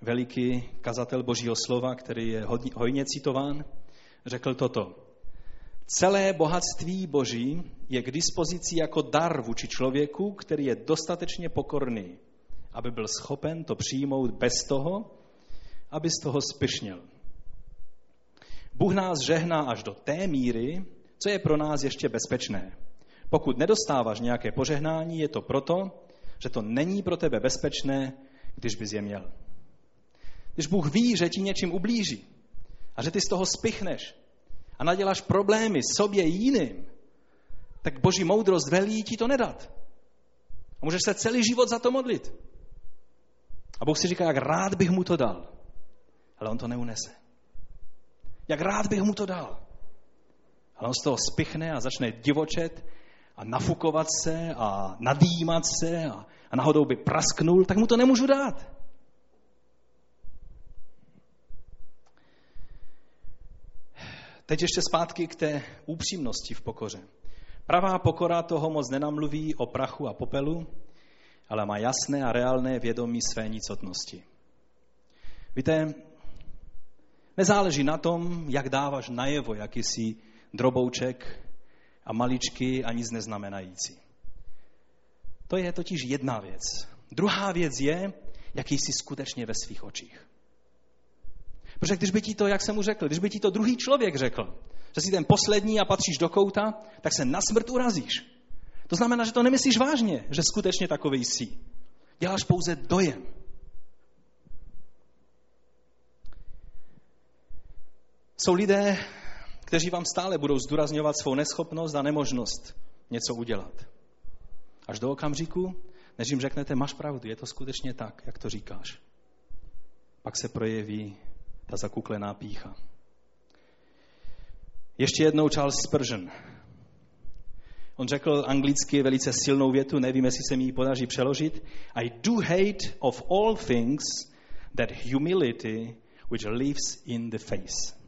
veliký kazatel Božího slova, který je hojně citován, řekl toto. Celé bohatství Boží je k dispozici jako dar vůči člověku, který je dostatečně pokorný, aby byl schopen to přijmout bez toho, aby z toho spyšnil. Bůh nás žehná až do té míry, co je pro nás ještě bezpečné. Pokud nedostáváš nějaké požehnání, je to proto, že to není pro tebe bezpečné, když bys je měl. Když Bůh ví, že ti něčím ublíží a že ty z toho spichneš a naděláš problémy sobě jiným, tak boží moudrost velí ti to nedat. A můžeš se celý život za to modlit. A Bůh si říká, jak rád bych mu to dal. Ale on to neunese. Jak rád bych mu to dal. Ale on z toho spichne a začne divočet a nafukovat se a nadýmat se a, a náhodou by prasknul, tak mu to nemůžu dát. Teď ještě zpátky k té upřímnosti v pokoře. Pravá pokora toho moc nenamluví o prachu a popelu, ale má jasné a reálné vědomí své nicotnosti. Víte, nezáleží na tom, jak dáváš najevo jakýsi drobouček a maličky a nic neznamenající. To je totiž jedna věc. Druhá věc je, jaký jsi skutečně ve svých očích. Protože když by ti to, jak jsem mu řekl, když by ti to druhý člověk řekl, že jsi ten poslední a patříš do kouta, tak se na smrt urazíš. To znamená, že to nemyslíš vážně, že skutečně takový jsi. Děláš pouze dojem. Jsou lidé, kteří vám stále budou zdůrazňovat svou neschopnost a nemožnost něco udělat. Až do okamžiku, než jim řeknete, máš pravdu, je to skutečně tak, jak to říkáš. Pak se projeví ta zakuklená pícha. Ještě jednou Charles Spurgeon. On řekl anglicky velice silnou větu, nevím, jestli se mi ji podaří přeložit. I do hate of all things that humility which lives in the face.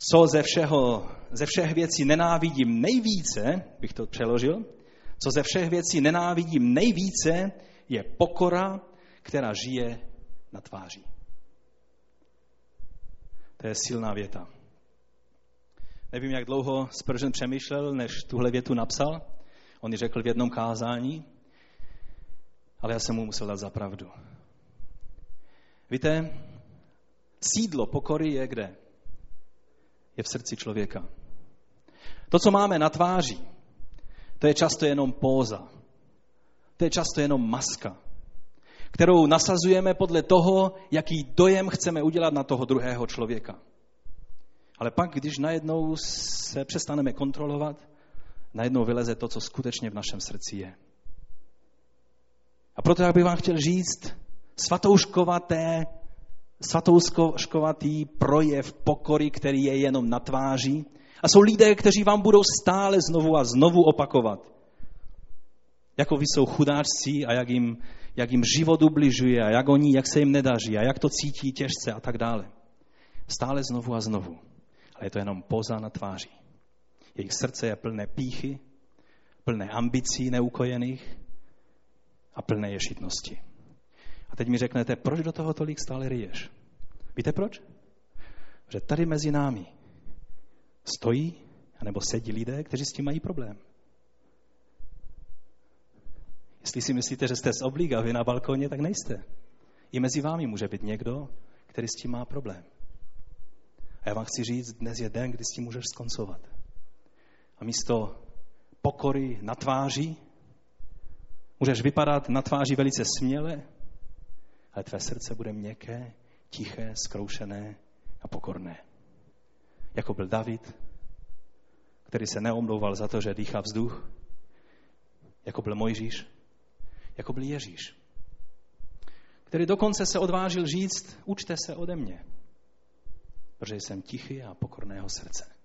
Co ze, všeho, ze všech věcí nenávidím nejvíce, bych to přeložil, co ze všech věcí nenávidím nejvíce, je pokora, která žije na tváří. To je silná věta. Nevím, jak dlouho Spurgeon přemýšlel, než tuhle větu napsal. On ji řekl v jednom kázání, ale já jsem mu musel dát za pravdu. Víte, sídlo pokory je kde? Je v srdci člověka. To, co máme na tváři, to je často jenom póza. To je často jenom maska, kterou nasazujeme podle toho, jaký dojem chceme udělat na toho druhého člověka. Ale pak, když najednou se přestaneme kontrolovat, najednou vyleze to, co skutečně v našem srdci je. A proto já bych vám chtěl říct, svatouškovaté, svatouškovatý projev pokory, který je jenom na tváří. A jsou lidé, kteří vám budou stále znovu a znovu opakovat, jako vy jsou chudáčci a jak jim, jak jim život ubližuje a jak oni, jak se jim nedaří a jak to cítí těžce a tak dále. Stále znovu a znovu. Ale je to jenom poza na tváří. Jejich srdce je plné píchy, plné ambicí neukojených a plné ješitnosti. A teď mi řeknete, proč do toho tolik stále ryješ? Víte proč? Že tady mezi námi stojí nebo sedí lidé, kteří s tím mají problém. Jestli si myslíte, že jste z obliga vy na balkoně, tak nejste. I mezi vámi může být někdo, který s tím má problém. A já vám chci říct, dnes je den, kdy s tím můžeš skoncovat. A místo pokory na tváři, můžeš vypadat na tváři velice směle, ale tvé srdce bude měkké, tiché, zkroušené a pokorné. Jako byl David, který se neomlouval za to, že dýchá vzduch, jako byl Mojžíš, jako byl Ježíš, který dokonce se odvážil říct, učte se ode mě, protože jsem tichý a pokorného srdce.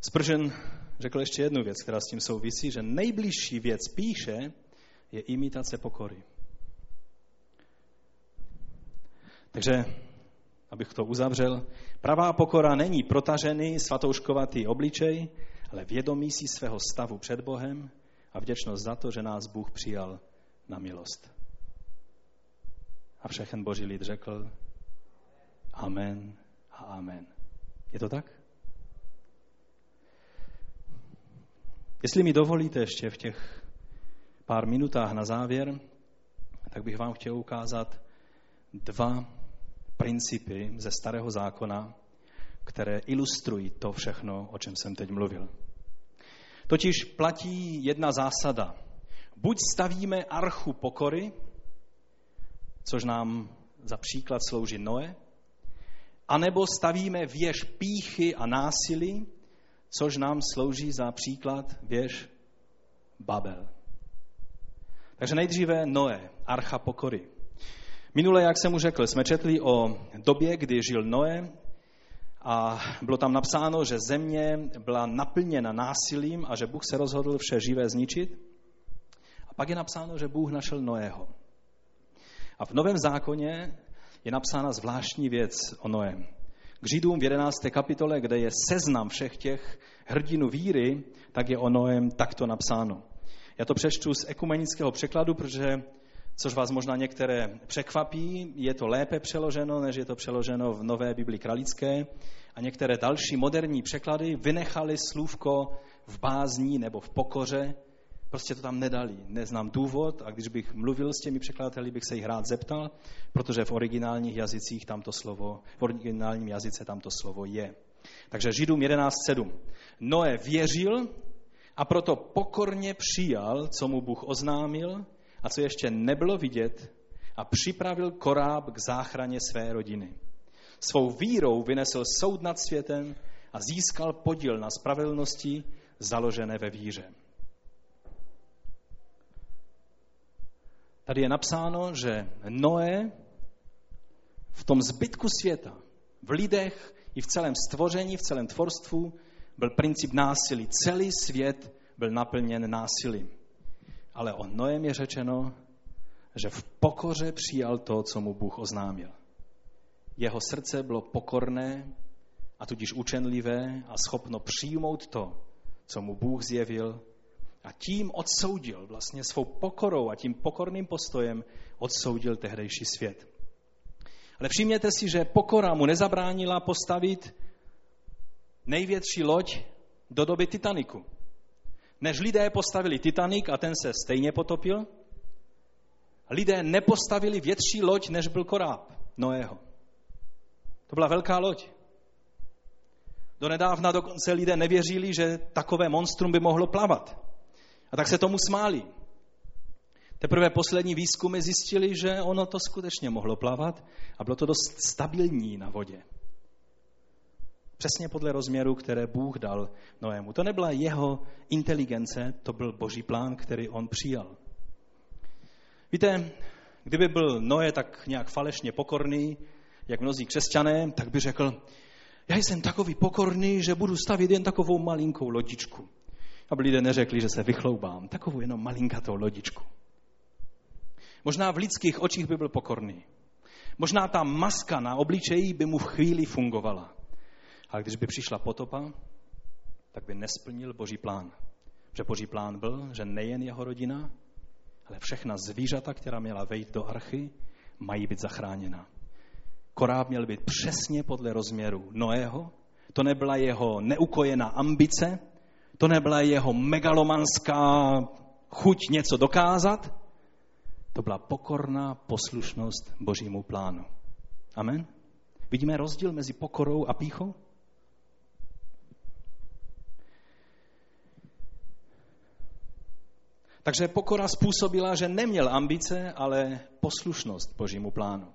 Spržen řekl ještě jednu věc, která s tím souvisí, že nejbližší věc píše je imitace pokory. Takže, abych to uzavřel, pravá pokora není protažený svatouškovatý obličej, ale vědomí si svého stavu před Bohem a vděčnost za to, že nás Bůh přijal na milost. A všechen boží lid řekl Amen a Amen. Je to tak? Jestli mi dovolíte ještě v těch pár minutách na závěr, tak bych vám chtěl ukázat dva principy ze Starého zákona, které ilustrují to všechno, o čem jsem teď mluvil. Totiž platí jedna zásada. Buď stavíme archu pokory, což nám za příklad slouží Noe, anebo stavíme věž píchy a násilí, což nám slouží za příklad věž Babel. Takže nejdříve Noé, archa pokory. Minule, jak jsem mu řekl, jsme četli o době, kdy žil Noé a bylo tam napsáno, že země byla naplněna násilím a že Bůh se rozhodl vše živé zničit. A pak je napsáno, že Bůh našel Noého. A v Novém zákoně je napsána zvláštní věc o Noém k Židům v 11. kapitole, kde je seznam všech těch hrdinů víry, tak je o Noem takto napsáno. Já to přečtu z ekumenického překladu, protože, což vás možná některé překvapí, je to lépe přeloženo, než je to přeloženo v Nové Biblii kralické. A některé další moderní překlady vynechali slůvko v bázní nebo v pokoře, Prostě to tam nedali. Neznám důvod a když bych mluvil s těmi překladateli, bych se jich rád zeptal, protože v originálních jazycích tamto slovo, v originálním jazyce tamto slovo je. Takže Židům 11.7. Noé věřil a proto pokorně přijal, co mu Bůh oznámil a co ještě nebylo vidět a připravil koráb k záchraně své rodiny. Svou vírou vynesl soud nad světem a získal podíl na spravedlnosti založené ve víře. Tady je napsáno, že Noé v tom zbytku světa, v lidech i v celém stvoření, v celém tvorstvu byl princip násilí. Celý svět byl naplněn násilím. Ale o Noem je řečeno, že v pokoře přijal to, co mu Bůh oznámil. Jeho srdce bylo pokorné a tudíž učenlivé a schopno přijmout to, co mu Bůh zjevil a tím odsoudil, vlastně svou pokorou a tím pokorným postojem odsoudil tehdejší svět. Ale všimněte si, že pokora mu nezabránila postavit největší loď do doby Titaniku. Než lidé postavili Titanic a ten se stejně potopil, lidé nepostavili větší loď, než byl koráb Noého. To byla velká loď. Do nedávna dokonce lidé nevěřili, že takové monstrum by mohlo plavat. A tak se tomu smáli. Teprve poslední výzkumy zjistili, že ono to skutečně mohlo plavat a bylo to dost stabilní na vodě. Přesně podle rozměru, které Bůh dal Noému. To nebyla jeho inteligence, to byl boží plán, který on přijal. Víte, kdyby byl Noé tak nějak falešně pokorný, jak mnozí křesťané, tak by řekl, já jsem takový pokorný, že budu stavit jen takovou malinkou lodičku. Aby lidé neřekli, že se vychloubám. Takovou jenom malinkatou lodičku. Možná v lidských očích by byl pokorný. Možná ta maska na obličeji by mu v chvíli fungovala. Ale když by přišla potopa, tak by nesplnil boží plán. Že boží plán byl, že nejen jeho rodina, ale všechna zvířata, která měla vejít do archy, mají být zachráněna. Koráb měl být přesně podle rozměru Noého. To nebyla jeho neukojená ambice, to nebyla jeho megalomanská chuť něco dokázat, to byla pokorná poslušnost Božímu plánu. Amen? Vidíme rozdíl mezi pokorou a píchou? Takže pokora způsobila, že neměl ambice, ale poslušnost Božímu plánu.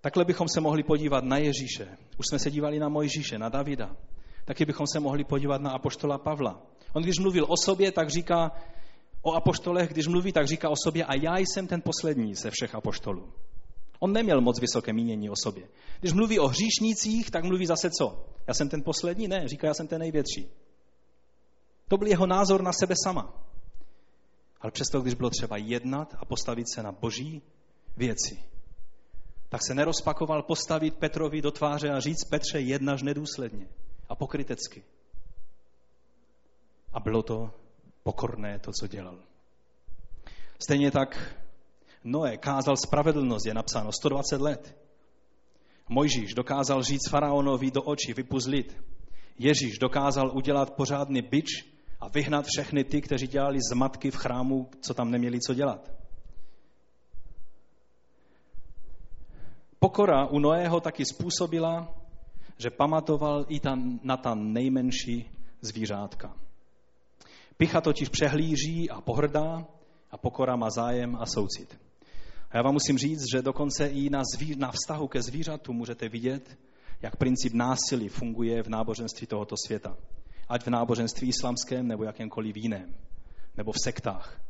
Takhle bychom se mohli podívat na Ježíše. Už jsme se dívali na Mojžíše, na Davida. Taky bychom se mohli podívat na apoštola Pavla. On když mluvil o sobě, tak říká, o apoštolech, když mluví, tak říká o sobě, a já jsem ten poslední ze všech apoštolů. On neměl moc vysoké mínění o sobě. Když mluví o hříšnících, tak mluví zase co? Já jsem ten poslední? Ne, říká, já jsem ten největší. To byl jeho názor na sebe sama. Ale přesto, když bylo třeba jednat a postavit se na boží věci, tak se nerozpakoval postavit Petrovi do tváře a říct Petře jednaž nedůsledně a pokrytecky. A bylo to pokorné to, co dělal. Stejně tak Noé kázal spravedlnost, je napsáno 120 let. Mojžíš dokázal říct faraonovi do očí, vypuzlit. Ježíš dokázal udělat pořádný byč a vyhnat všechny ty, kteří dělali zmatky v chrámu, co tam neměli co dělat. Pokora u Noého taky způsobila, že pamatoval i tam na ta nejmenší zvířátka. Picha totiž přehlíží a pohrdá a pokora má zájem a soucit. A já vám musím říct, že dokonce i na, zví, na vztahu ke zvířatu můžete vidět, jak princip násilí funguje v náboženství tohoto světa. Ať v náboženství islamském nebo jakémkoliv jiném. Nebo v sektách.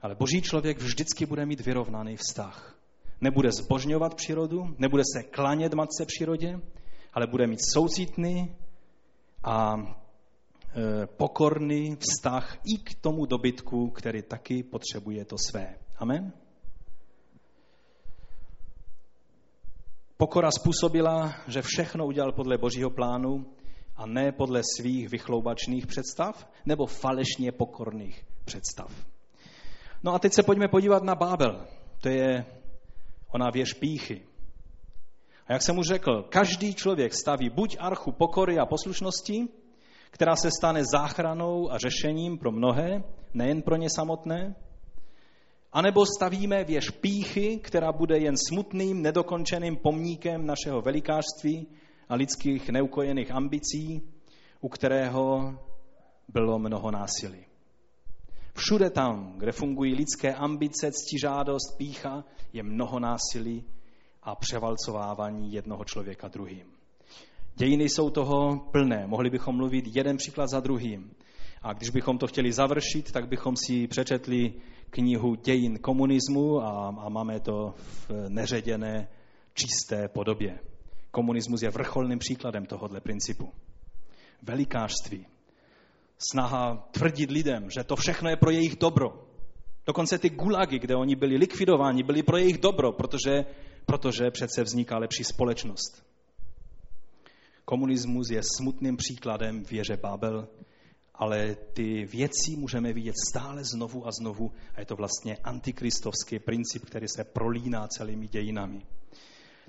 Ale boží člověk vždycky bude mít vyrovnaný vztah. Nebude zbožňovat přírodu, nebude se klanět matce přírodě, ale bude mít soucitný a e, pokorný vztah i k tomu dobytku, který taky potřebuje to své. Amen? Pokora způsobila, že všechno udělal podle božího plánu a ne podle svých vychloubačných představ nebo falešně pokorných představ. No a teď se pojďme podívat na Bábel. To je ona věž píchy. A jak jsem už řekl, každý člověk staví buď archu pokory a poslušnosti, která se stane záchranou a řešením pro mnohé, nejen pro ně samotné, anebo stavíme věž píchy, která bude jen smutným, nedokončeným pomníkem našeho velikářství a lidských neukojených ambicí, u kterého bylo mnoho násilí. Všude tam, kde fungují lidské ambice, ctižádost, pícha, je mnoho násilí a převalcovávání jednoho člověka druhým. Dějiny jsou toho plné. Mohli bychom mluvit jeden příklad za druhým. A když bychom to chtěli završit, tak bychom si přečetli knihu dějin komunismu a, a máme to v neředěné, čisté podobě. Komunismus je vrcholným příkladem tohohle principu. Velikářství. snaha tvrdit lidem, že to všechno je pro jejich dobro. Dokonce ty gulagy, kde oni byli likvidováni, byly pro jejich dobro, protože, protože přece vzniká lepší společnost. Komunismus je smutným příkladem věže Babel, ale ty věci můžeme vidět stále znovu a znovu a je to vlastně antikristovský princip, který se prolíná celými dějinami.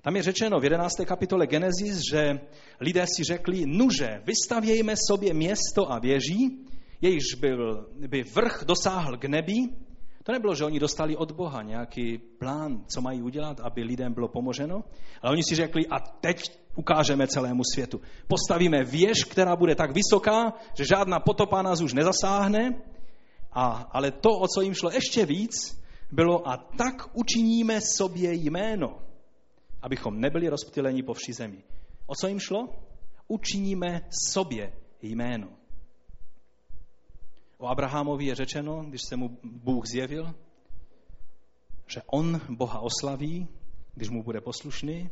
Tam je řečeno v 11. kapitole Genesis, že lidé si řekli, nuže, vystavějme sobě město a věží, jejíž byl, by vrch dosáhl k nebi. To nebylo, že oni dostali od Boha nějaký plán, co mají udělat, aby lidem bylo pomoženo, ale oni si řekli, a teď ukážeme celému světu. Postavíme věž, která bude tak vysoká, že žádná potopa nás už nezasáhne, a, ale to, o co jim šlo ještě víc, bylo a tak učiníme sobě jméno, abychom nebyli rozptyleni po vší zemi. O co jim šlo? Učiníme sobě jméno. O Abrahamovi je řečeno, když se mu Bůh zjevil, že on Boha oslaví, když mu bude poslušný,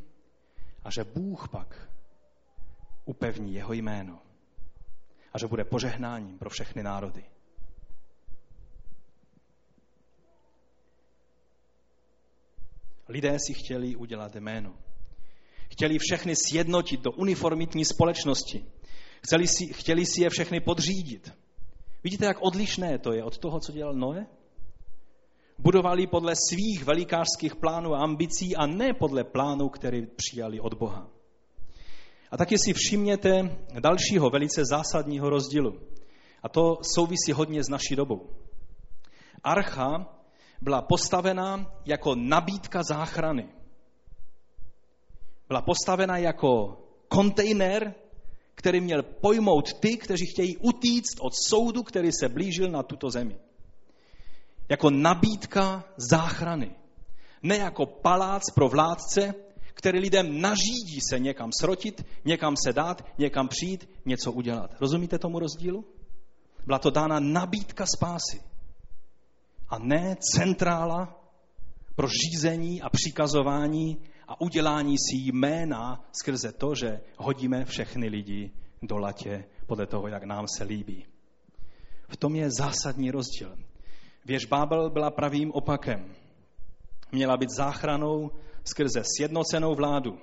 a že Bůh pak upevní jeho jméno a že bude požehnáním pro všechny národy. Lidé si chtěli udělat jméno. Chtěli všechny sjednotit do uniformitní společnosti. Chtěli si, chtěli si je všechny podřídit. Vidíte, jak odlišné to je od toho, co dělal Noé? budovali podle svých velikářských plánů a ambicí a ne podle plánů, které přijali od Boha. A taky si všimněte dalšího velice zásadního rozdílu. A to souvisí hodně s naší dobou. Archa byla postavena jako nabídka záchrany. Byla postavena jako kontejner, který měl pojmout ty, kteří chtějí utíct od soudu, který se blížil na tuto zemi jako nabídka záchrany. Ne jako palác pro vládce, který lidem nařídí se někam srotit, někam se dát, někam přijít, něco udělat. Rozumíte tomu rozdílu? Byla to dána nabídka spásy. A ne centrála pro řízení a přikazování a udělání si jména skrze to, že hodíme všechny lidi do latě podle toho, jak nám se líbí. V tom je zásadní rozdíl. Věž Bábel byla pravým opakem. Měla být záchranou skrze sjednocenou vládu.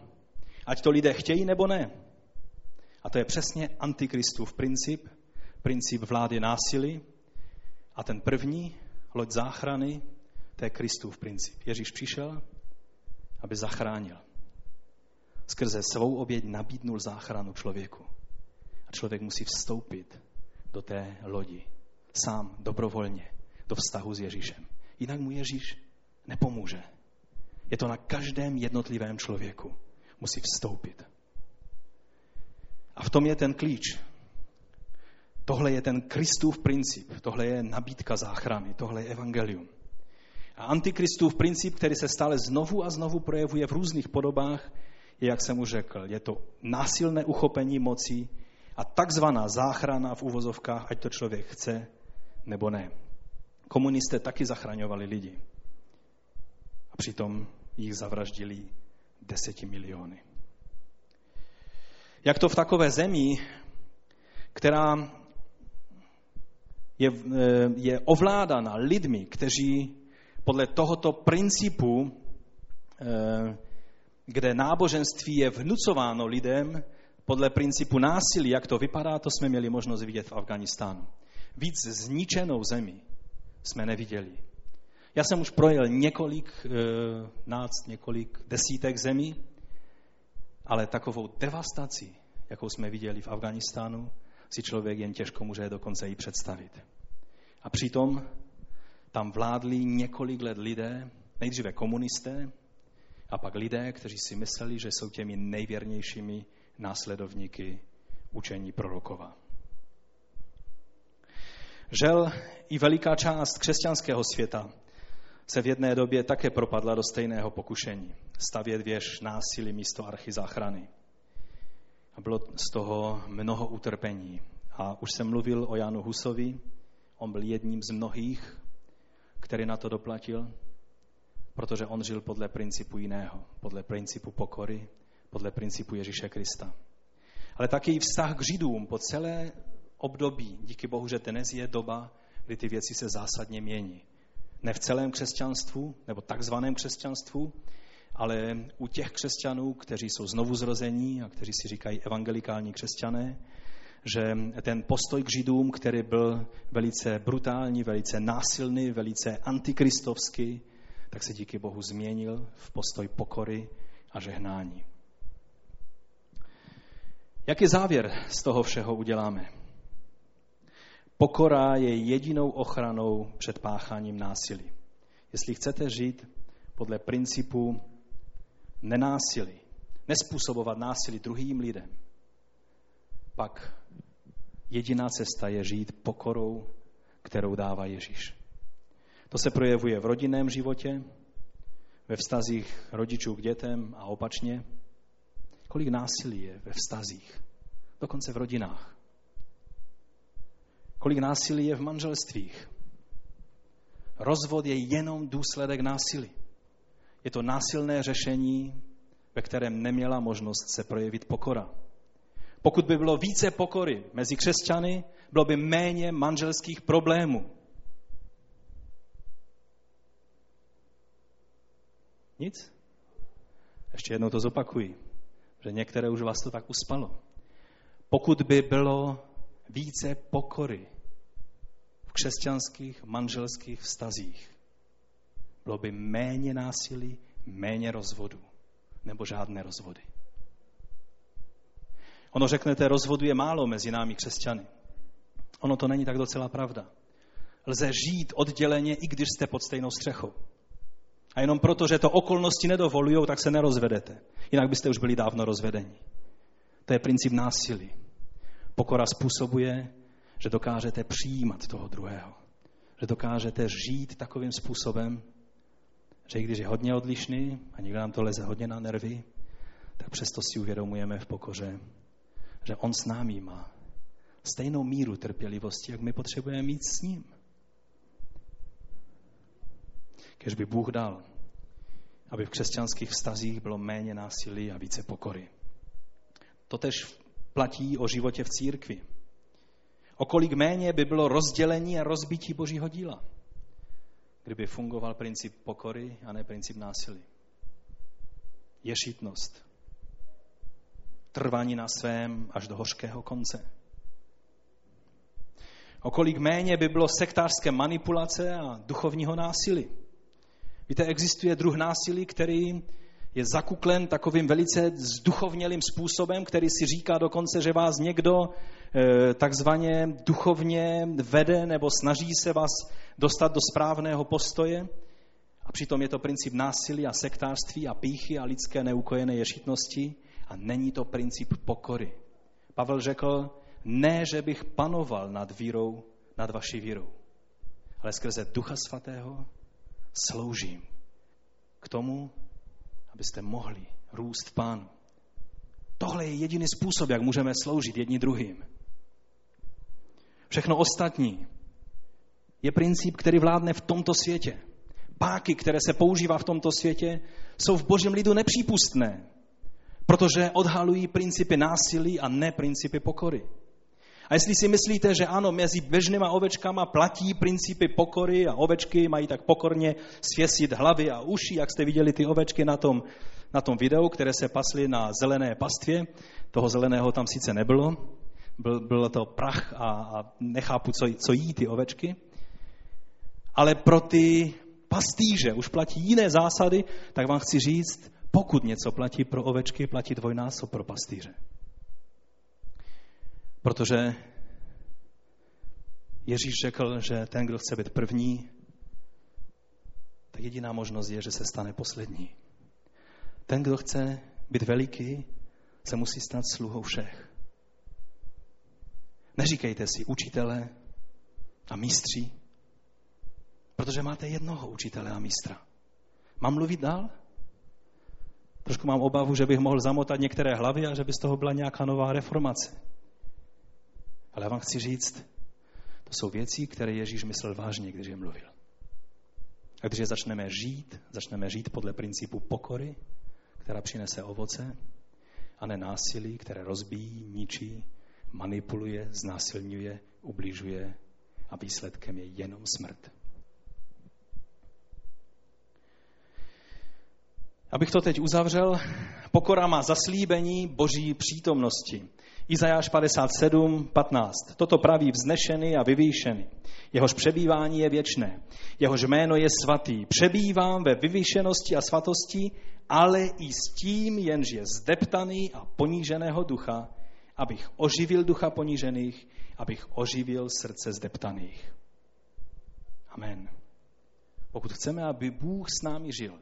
Ať to lidé chtějí nebo ne. A to je přesně antikristův princip, princip vlády násilí. A ten první, loď záchrany, to je Kristův princip. Ježíš přišel, aby zachránil. Skrze svou oběť nabídnul záchranu člověku. A člověk musí vstoupit do té lodi. Sám, dobrovolně do vztahu s Ježíšem. Jinak mu Ježíš nepomůže. Je to na každém jednotlivém člověku. Musí vstoupit. A v tom je ten klíč. Tohle je ten Kristův princip, tohle je nabídka záchrany, tohle je evangelium. A antikristův princip, který se stále znovu a znovu projevuje v různých podobách, je, jak jsem už řekl, je to násilné uchopení moci a takzvaná záchrana v uvozovkách, ať to člověk chce nebo ne. Komunisté taky zachraňovali lidi. A přitom jich zavraždili deseti miliony. Jak to v takové zemi, která je, je ovládána lidmi, kteří podle tohoto principu, eh, kde náboženství je vnucováno lidem, podle principu násilí, jak to vypadá, to jsme měli možnost vidět v Afganistánu. Víc zničenou zemi, jsme neviděli. Já jsem už projel několik e, náct, několik desítek zemí, ale takovou devastaci, jakou jsme viděli v Afganistánu, si člověk jen těžko může dokonce i představit. A přitom tam vládli několik let lidé, nejdříve komunisté, a pak lidé, kteří si mysleli, že jsou těmi nejvěrnějšími následovníky učení prorokova. Žel i veliká část křesťanského světa se v jedné době také propadla do stejného pokušení. Stavět věž násilí místo archy záchrany. A bylo z toho mnoho utrpení. A už jsem mluvil o Janu Husovi, on byl jedním z mnohých, který na to doplatil, protože on žil podle principu jiného, podle principu pokory, podle principu Ježíše Krista. Ale taky i vztah k Židům po celé období. Díky Bohu, že dnes je doba, kdy ty věci se zásadně mění. Ne v celém křesťanstvu, nebo takzvaném křesťanstvu, ale u těch křesťanů, kteří jsou znovu zrození a kteří si říkají evangelikální křesťané, že ten postoj k Židům, který byl velice brutální, velice násilný, velice antikristovský, tak se díky Bohu změnil v postoj pokory a žehnání. Jaký závěr z toho všeho uděláme? Pokora je jedinou ochranou před pácháním násilí. Jestli chcete žít podle principu nenásilí, nespůsobovat násilí druhým lidem, pak jediná cesta je žít pokorou, kterou dává Ježíš. To se projevuje v rodinném životě, ve vztazích rodičů k dětem a opačně. Kolik násilí je ve vztazích, dokonce v rodinách. Kolik násilí je v manželstvích. Rozvod je jenom důsledek násilí. Je to násilné řešení, ve kterém neměla možnost se projevit pokora. Pokud by bylo více pokory mezi křesťany, bylo by méně manželských problémů. Nic? Ještě jednou to zopakuji, že některé už vás to tak uspalo. Pokud by bylo více pokory v křesťanských manželských vztazích, bylo by méně násilí, méně rozvodu nebo žádné rozvody. Ono řeknete, rozvodu je málo mezi námi křesťany. Ono to není tak docela pravda. Lze žít odděleně, i když jste pod stejnou střechou. A jenom proto, že to okolnosti nedovolují, tak se nerozvedete. Jinak byste už byli dávno rozvedeni. To je princip násilí. Pokora způsobuje, že dokážete přijímat toho druhého. Že dokážete žít takovým způsobem, že i když je hodně odlišný a někdo nám to leze hodně na nervy, tak přesto si uvědomujeme v pokoře, že on s námi má stejnou míru trpělivosti, jak my potřebujeme mít s ním. Kež by Bůh dal, aby v křesťanských vztazích bylo méně násilí a více pokory. Totež platí o životě v církvi. O kolik méně by bylo rozdělení a rozbití Božího díla, kdyby fungoval princip pokory a ne princip násilí. Ješitnost. Trvání na svém až do hořkého konce. O kolik méně by bylo sektářské manipulace a duchovního násilí. Víte, existuje druh násilí, který je zakuklen takovým velice zduchovnělým způsobem, který si říká dokonce, že vás někdo e, takzvaně duchovně vede nebo snaží se vás dostat do správného postoje. A přitom je to princip násilí a sektářství a píchy a lidské neukojené ješitnosti a není to princip pokory. Pavel řekl, ne, že bych panoval nad vírou, nad vaší vírou, ale skrze Ducha Svatého sloužím k tomu, abyste mohli růst v Pánu. Tohle je jediný způsob, jak můžeme sloužit jedni druhým. Všechno ostatní je princip, který vládne v tomto světě. Páky, které se používá v tomto světě, jsou v božím lidu nepřípustné, protože odhalují principy násilí a ne principy pokory. A jestli si myslíte, že ano, mezi běžnýma ovečkama platí principy pokory a ovečky mají tak pokorně svěsit hlavy a uši, jak jste viděli ty ovečky na tom, na tom videu, které se pasly na zelené pastvě, toho zeleného tam sice nebylo, byl, bylo to prach a, a nechápu, co, co jí ty ovečky, ale pro ty pastýře už platí jiné zásady, tak vám chci říct, pokud něco platí pro ovečky, platí dvojnásob pro pastýře. Protože Ježíš řekl, že ten, kdo chce být první, tak jediná možnost je, že se stane poslední. Ten, kdo chce být veliký, se musí stát sluhou všech. Neříkejte si učitele a mistří, protože máte jednoho učitele a mistra. Mám mluvit dál? Trošku mám obavu, že bych mohl zamotat některé hlavy a že by z toho byla nějaká nová reformace. Ale já vám chci říct, to jsou věci, které Ježíš myslel vážně, když je mluvil. A když je začneme žít, začneme žít podle principu pokory, která přinese ovoce, a ne násilí, které rozbíjí, ničí, manipuluje, znásilňuje, ubližuje a výsledkem je jenom smrt. Abych to teď uzavřel, pokora má zaslíbení boží přítomnosti. Izajáš 57, 15. Toto praví vznešený a vyvýšený. Jehož přebývání je věčné. Jehož jméno je svatý. Přebývám ve vyvýšenosti a svatosti, ale i s tím, jenž je zdeptaný a poníženého ducha, abych oživil ducha ponížených, abych oživil srdce zdeptaných. Amen. Pokud chceme, aby Bůh s námi žil,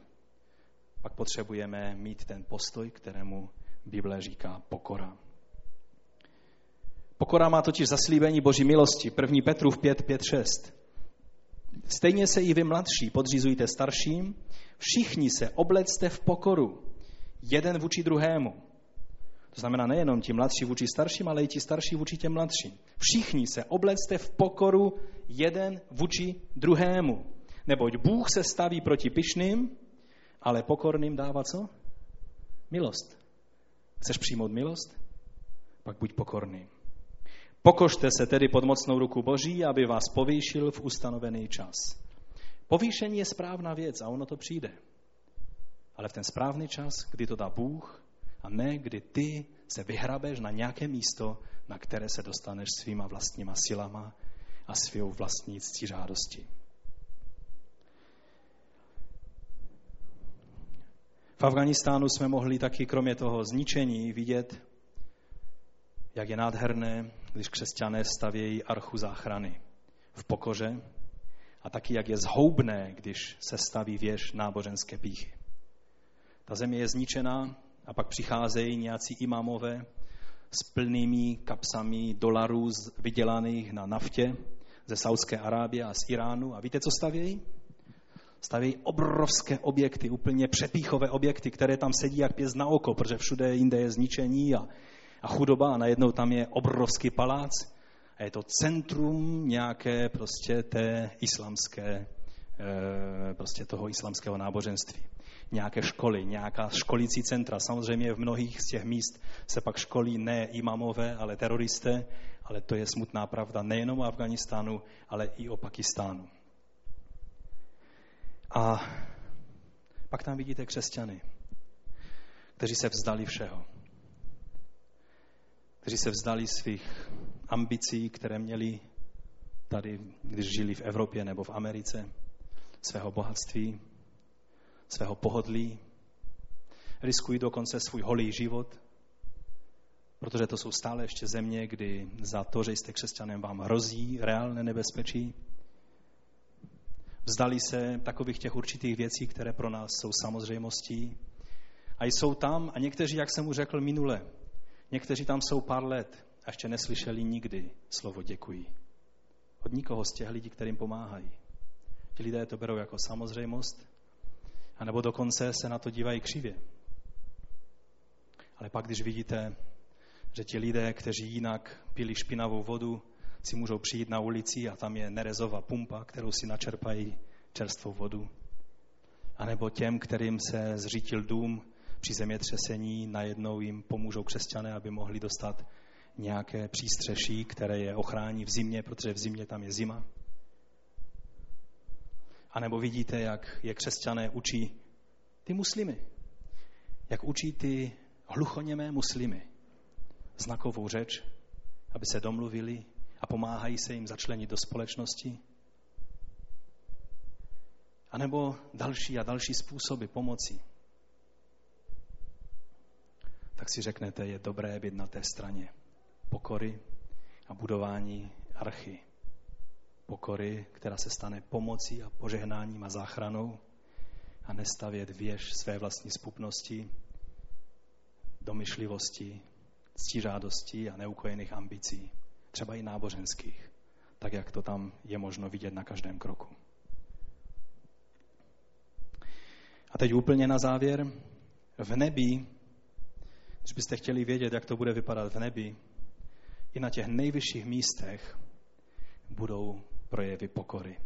pak potřebujeme mít ten postoj, kterému Bible říká pokora. Pokora má totiž zaslíbení Boží milosti. 1. Petrův 5, 5, 6. Stejně se i vy mladší podřizujte starším, všichni se oblecte v pokoru, jeden vůči druhému. To znamená nejenom ti mladší vůči starším, ale i ti starší vůči těm mladším. Všichni se oblecte v pokoru jeden vůči druhému. Neboť Bůh se staví proti pyšným, ale pokorným dává co? Milost. Chceš přijmout milost? Pak buď pokorný. Pokožte se tedy pod mocnou ruku Boží, aby vás povýšil v ustanovený čas. Povýšení je správná věc a ono to přijde. Ale v ten správný čas, kdy to dá Bůh, a ne kdy ty se vyhrabeš na nějaké místo, na které se dostaneš svýma vlastníma silama a svou vlastní ctižádosti. V Afganistánu jsme mohli taky kromě toho zničení vidět, jak je nádherné, když křesťané stavějí archu záchrany v pokoře a taky jak je zhoubné, když se staví věž náboženské píchy. Ta země je zničená a pak přicházejí nějací imamové s plnými kapsami dolarů vydělaných na naftě ze Saudské Arábie a z Iránu. A víte, co stavějí? Stavějí obrovské objekty, úplně přepíchové objekty, které tam sedí jak pěst na oko, protože všude jinde je zničení a, a chudoba a najednou tam je obrovský palác a je to centrum nějaké prostě té islamské, eh, prostě toho islamského náboženství. Nějaké školy, nějaká školící centra. Samozřejmě v mnohých z těch míst se pak školí ne imamové, ale teroristé, ale to je smutná pravda nejenom o Afganistánu, ale i o Pakistánu. A pak tam vidíte křesťany, kteří se vzdali všeho. Kteří se vzdali svých ambicí, které měli tady, když žili v Evropě nebo v Americe, svého bohatství, svého pohodlí. Riskují dokonce svůj holý život, protože to jsou stále ještě země, kdy za to, že jste křesťanem, vám hrozí reálné nebezpečí. Vzdali se takových těch určitých věcí, které pro nás jsou samozřejmostí. A jsou tam, a někteří, jak jsem mu řekl minule, někteří tam jsou pár let a ještě neslyšeli nikdy slovo děkuji. Od nikoho z těch lidí, kterým pomáhají. Ti lidé to berou jako samozřejmost, anebo dokonce se na to dívají křivě. Ale pak, když vidíte, že ti lidé, kteří jinak pili špinavou vodu, si můžou přijít na ulici a tam je nerezová pumpa, kterou si načerpají čerstvou vodu. A nebo těm, kterým se zřítil dům při zemětřesení, najednou jim pomůžou křesťané, aby mohli dostat nějaké přístřeší, které je ochrání v zimě, protože v zimě tam je zima. A nebo vidíte, jak je křesťané učí ty muslimy. Jak učí ty hluchoněmé muslimy znakovou řeč, aby se domluvili a pomáhají se jim začlenit do společnosti. A nebo další a další způsoby pomoci. Tak si řeknete, je dobré být na té straně pokory a budování archy. Pokory, která se stane pomocí a požehnáním a záchranou a nestavět věž své vlastní spupnosti, domyšlivosti, ctižádosti a neukojených ambicí třeba i náboženských, tak jak to tam je možno vidět na každém kroku. A teď úplně na závěr. V nebi, když byste chtěli vědět, jak to bude vypadat v nebi, i na těch nejvyšších místech budou projevy pokory.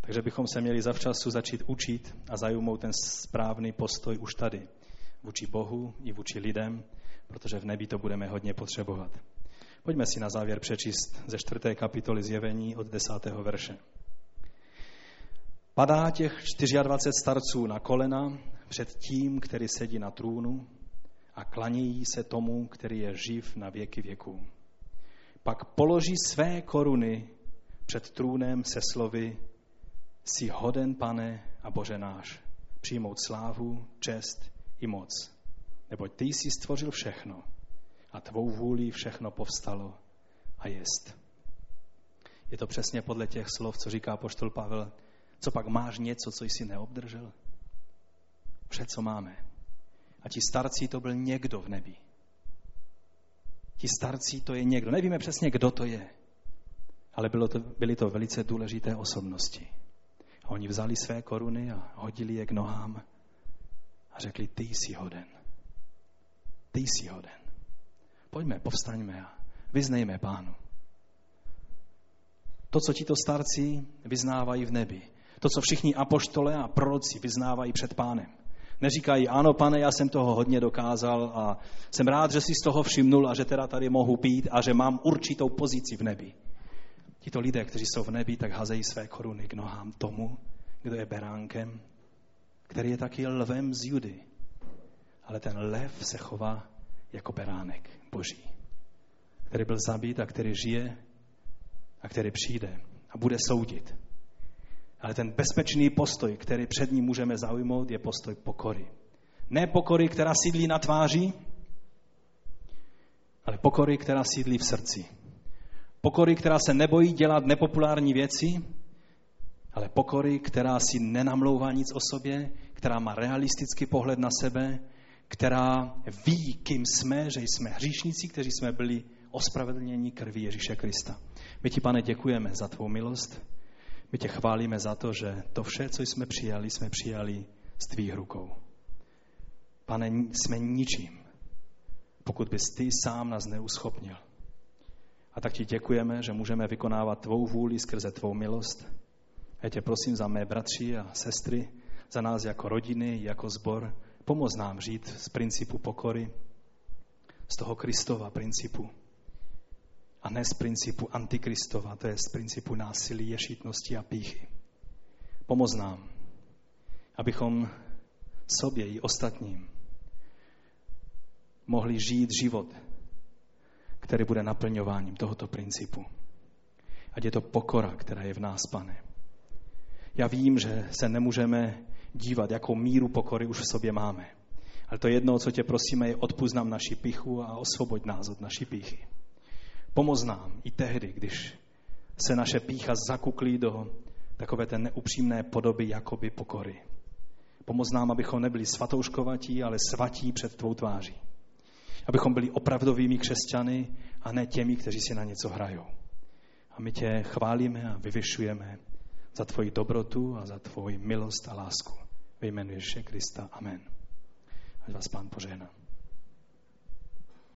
Takže bychom se měli zavčasu začít učit a zajmout ten správný postoj už tady, vůči Bohu i vůči lidem, protože v nebi to budeme hodně potřebovat. Pojďme si na závěr přečíst ze čtvrté kapitoly zjevení od desátého verše. Padá těch 24 starců na kolena před tím, který sedí na trůnu a klanějí se tomu, který je živ na věky věků. Pak položí své koruny před trůnem se slovy si hoden, pane a Bože náš, přijmout slávu, čest i moc. Neboť ty jsi stvořil všechno a tvou vůli všechno povstalo a jest. Je to přesně podle těch slov, co říká poštol Pavel. Co pak máš něco, co jsi neobdržel? Vše, co máme. A ti starci to byl někdo v nebi. Ti starci to je někdo. Nevíme přesně, kdo to je. Ale bylo to, byly to velice důležité osobnosti. A oni vzali své koruny a hodili je k nohám a řekli, ty jsi hoden. Ty jsi hoden. Pojďme, povstaňme a vyznejme pánu. To, co tito starci vyznávají v nebi, to, co všichni apoštole a proroci vyznávají před pánem. Neříkají, ano, pane, já jsem toho hodně dokázal a jsem rád, že si z toho všimnul a že teda tady mohu pít a že mám určitou pozici v nebi. Tito lidé, kteří jsou v nebi, tak hazejí své koruny k nohám tomu, kdo je beránkem, který je taky lvem z Judy. Ale ten lev se chová jako beránek boží, který byl zabít a který žije a který přijde a bude soudit. Ale ten bezpečný postoj, který před ním můžeme zaujmout, je postoj pokory. Ne pokory, která sídlí na tváři, ale pokory, která sídlí v srdci. Pokory, která se nebojí dělat nepopulární věci, ale pokory, která si nenamlouvá nic o sobě, která má realistický pohled na sebe, která ví, kým jsme, že jsme hříšníci, kteří jsme byli ospravedlněni krví Ježíše Krista. My ti, pane, děkujeme za tvou milost. My tě chválíme za to, že to vše, co jsme přijali, jsme přijali z tvých rukou. Pane, jsme ničím, pokud bys ty sám nás neuschopnil. A tak ti děkujeme, že můžeme vykonávat tvou vůli skrze tvou milost. Já tě prosím za mé bratři a sestry, za nás jako rodiny, jako zbor, pomoz nám žít z principu pokory, z toho Kristova principu. A ne z principu antikristova, to je z principu násilí, ješitnosti a píchy. Pomoz nám, abychom sobě i ostatním mohli žít život, který bude naplňováním tohoto principu. Ať je to pokora, která je v nás, pane. Já vím, že se nemůžeme dívat, jakou míru pokory už v sobě máme. Ale to jedno, co tě prosíme, je odpust nám naši pichu a osvoboď nás od naší píchy. Pomoz nám i tehdy, když se naše pícha zakuklí do takové té neupřímné podoby jakoby pokory. Pomoz nám, abychom nebyli svatouškovatí, ale svatí před tvou tváří. Abychom byli opravdovými křesťany a ne těmi, kteří si na něco hrajou. A my tě chválíme a vyvyšujeme za tvoji dobrotu a za tvoji milost a lásku. Ve jménu Ježíše Krista. Amen. Ať vás Pán požehná.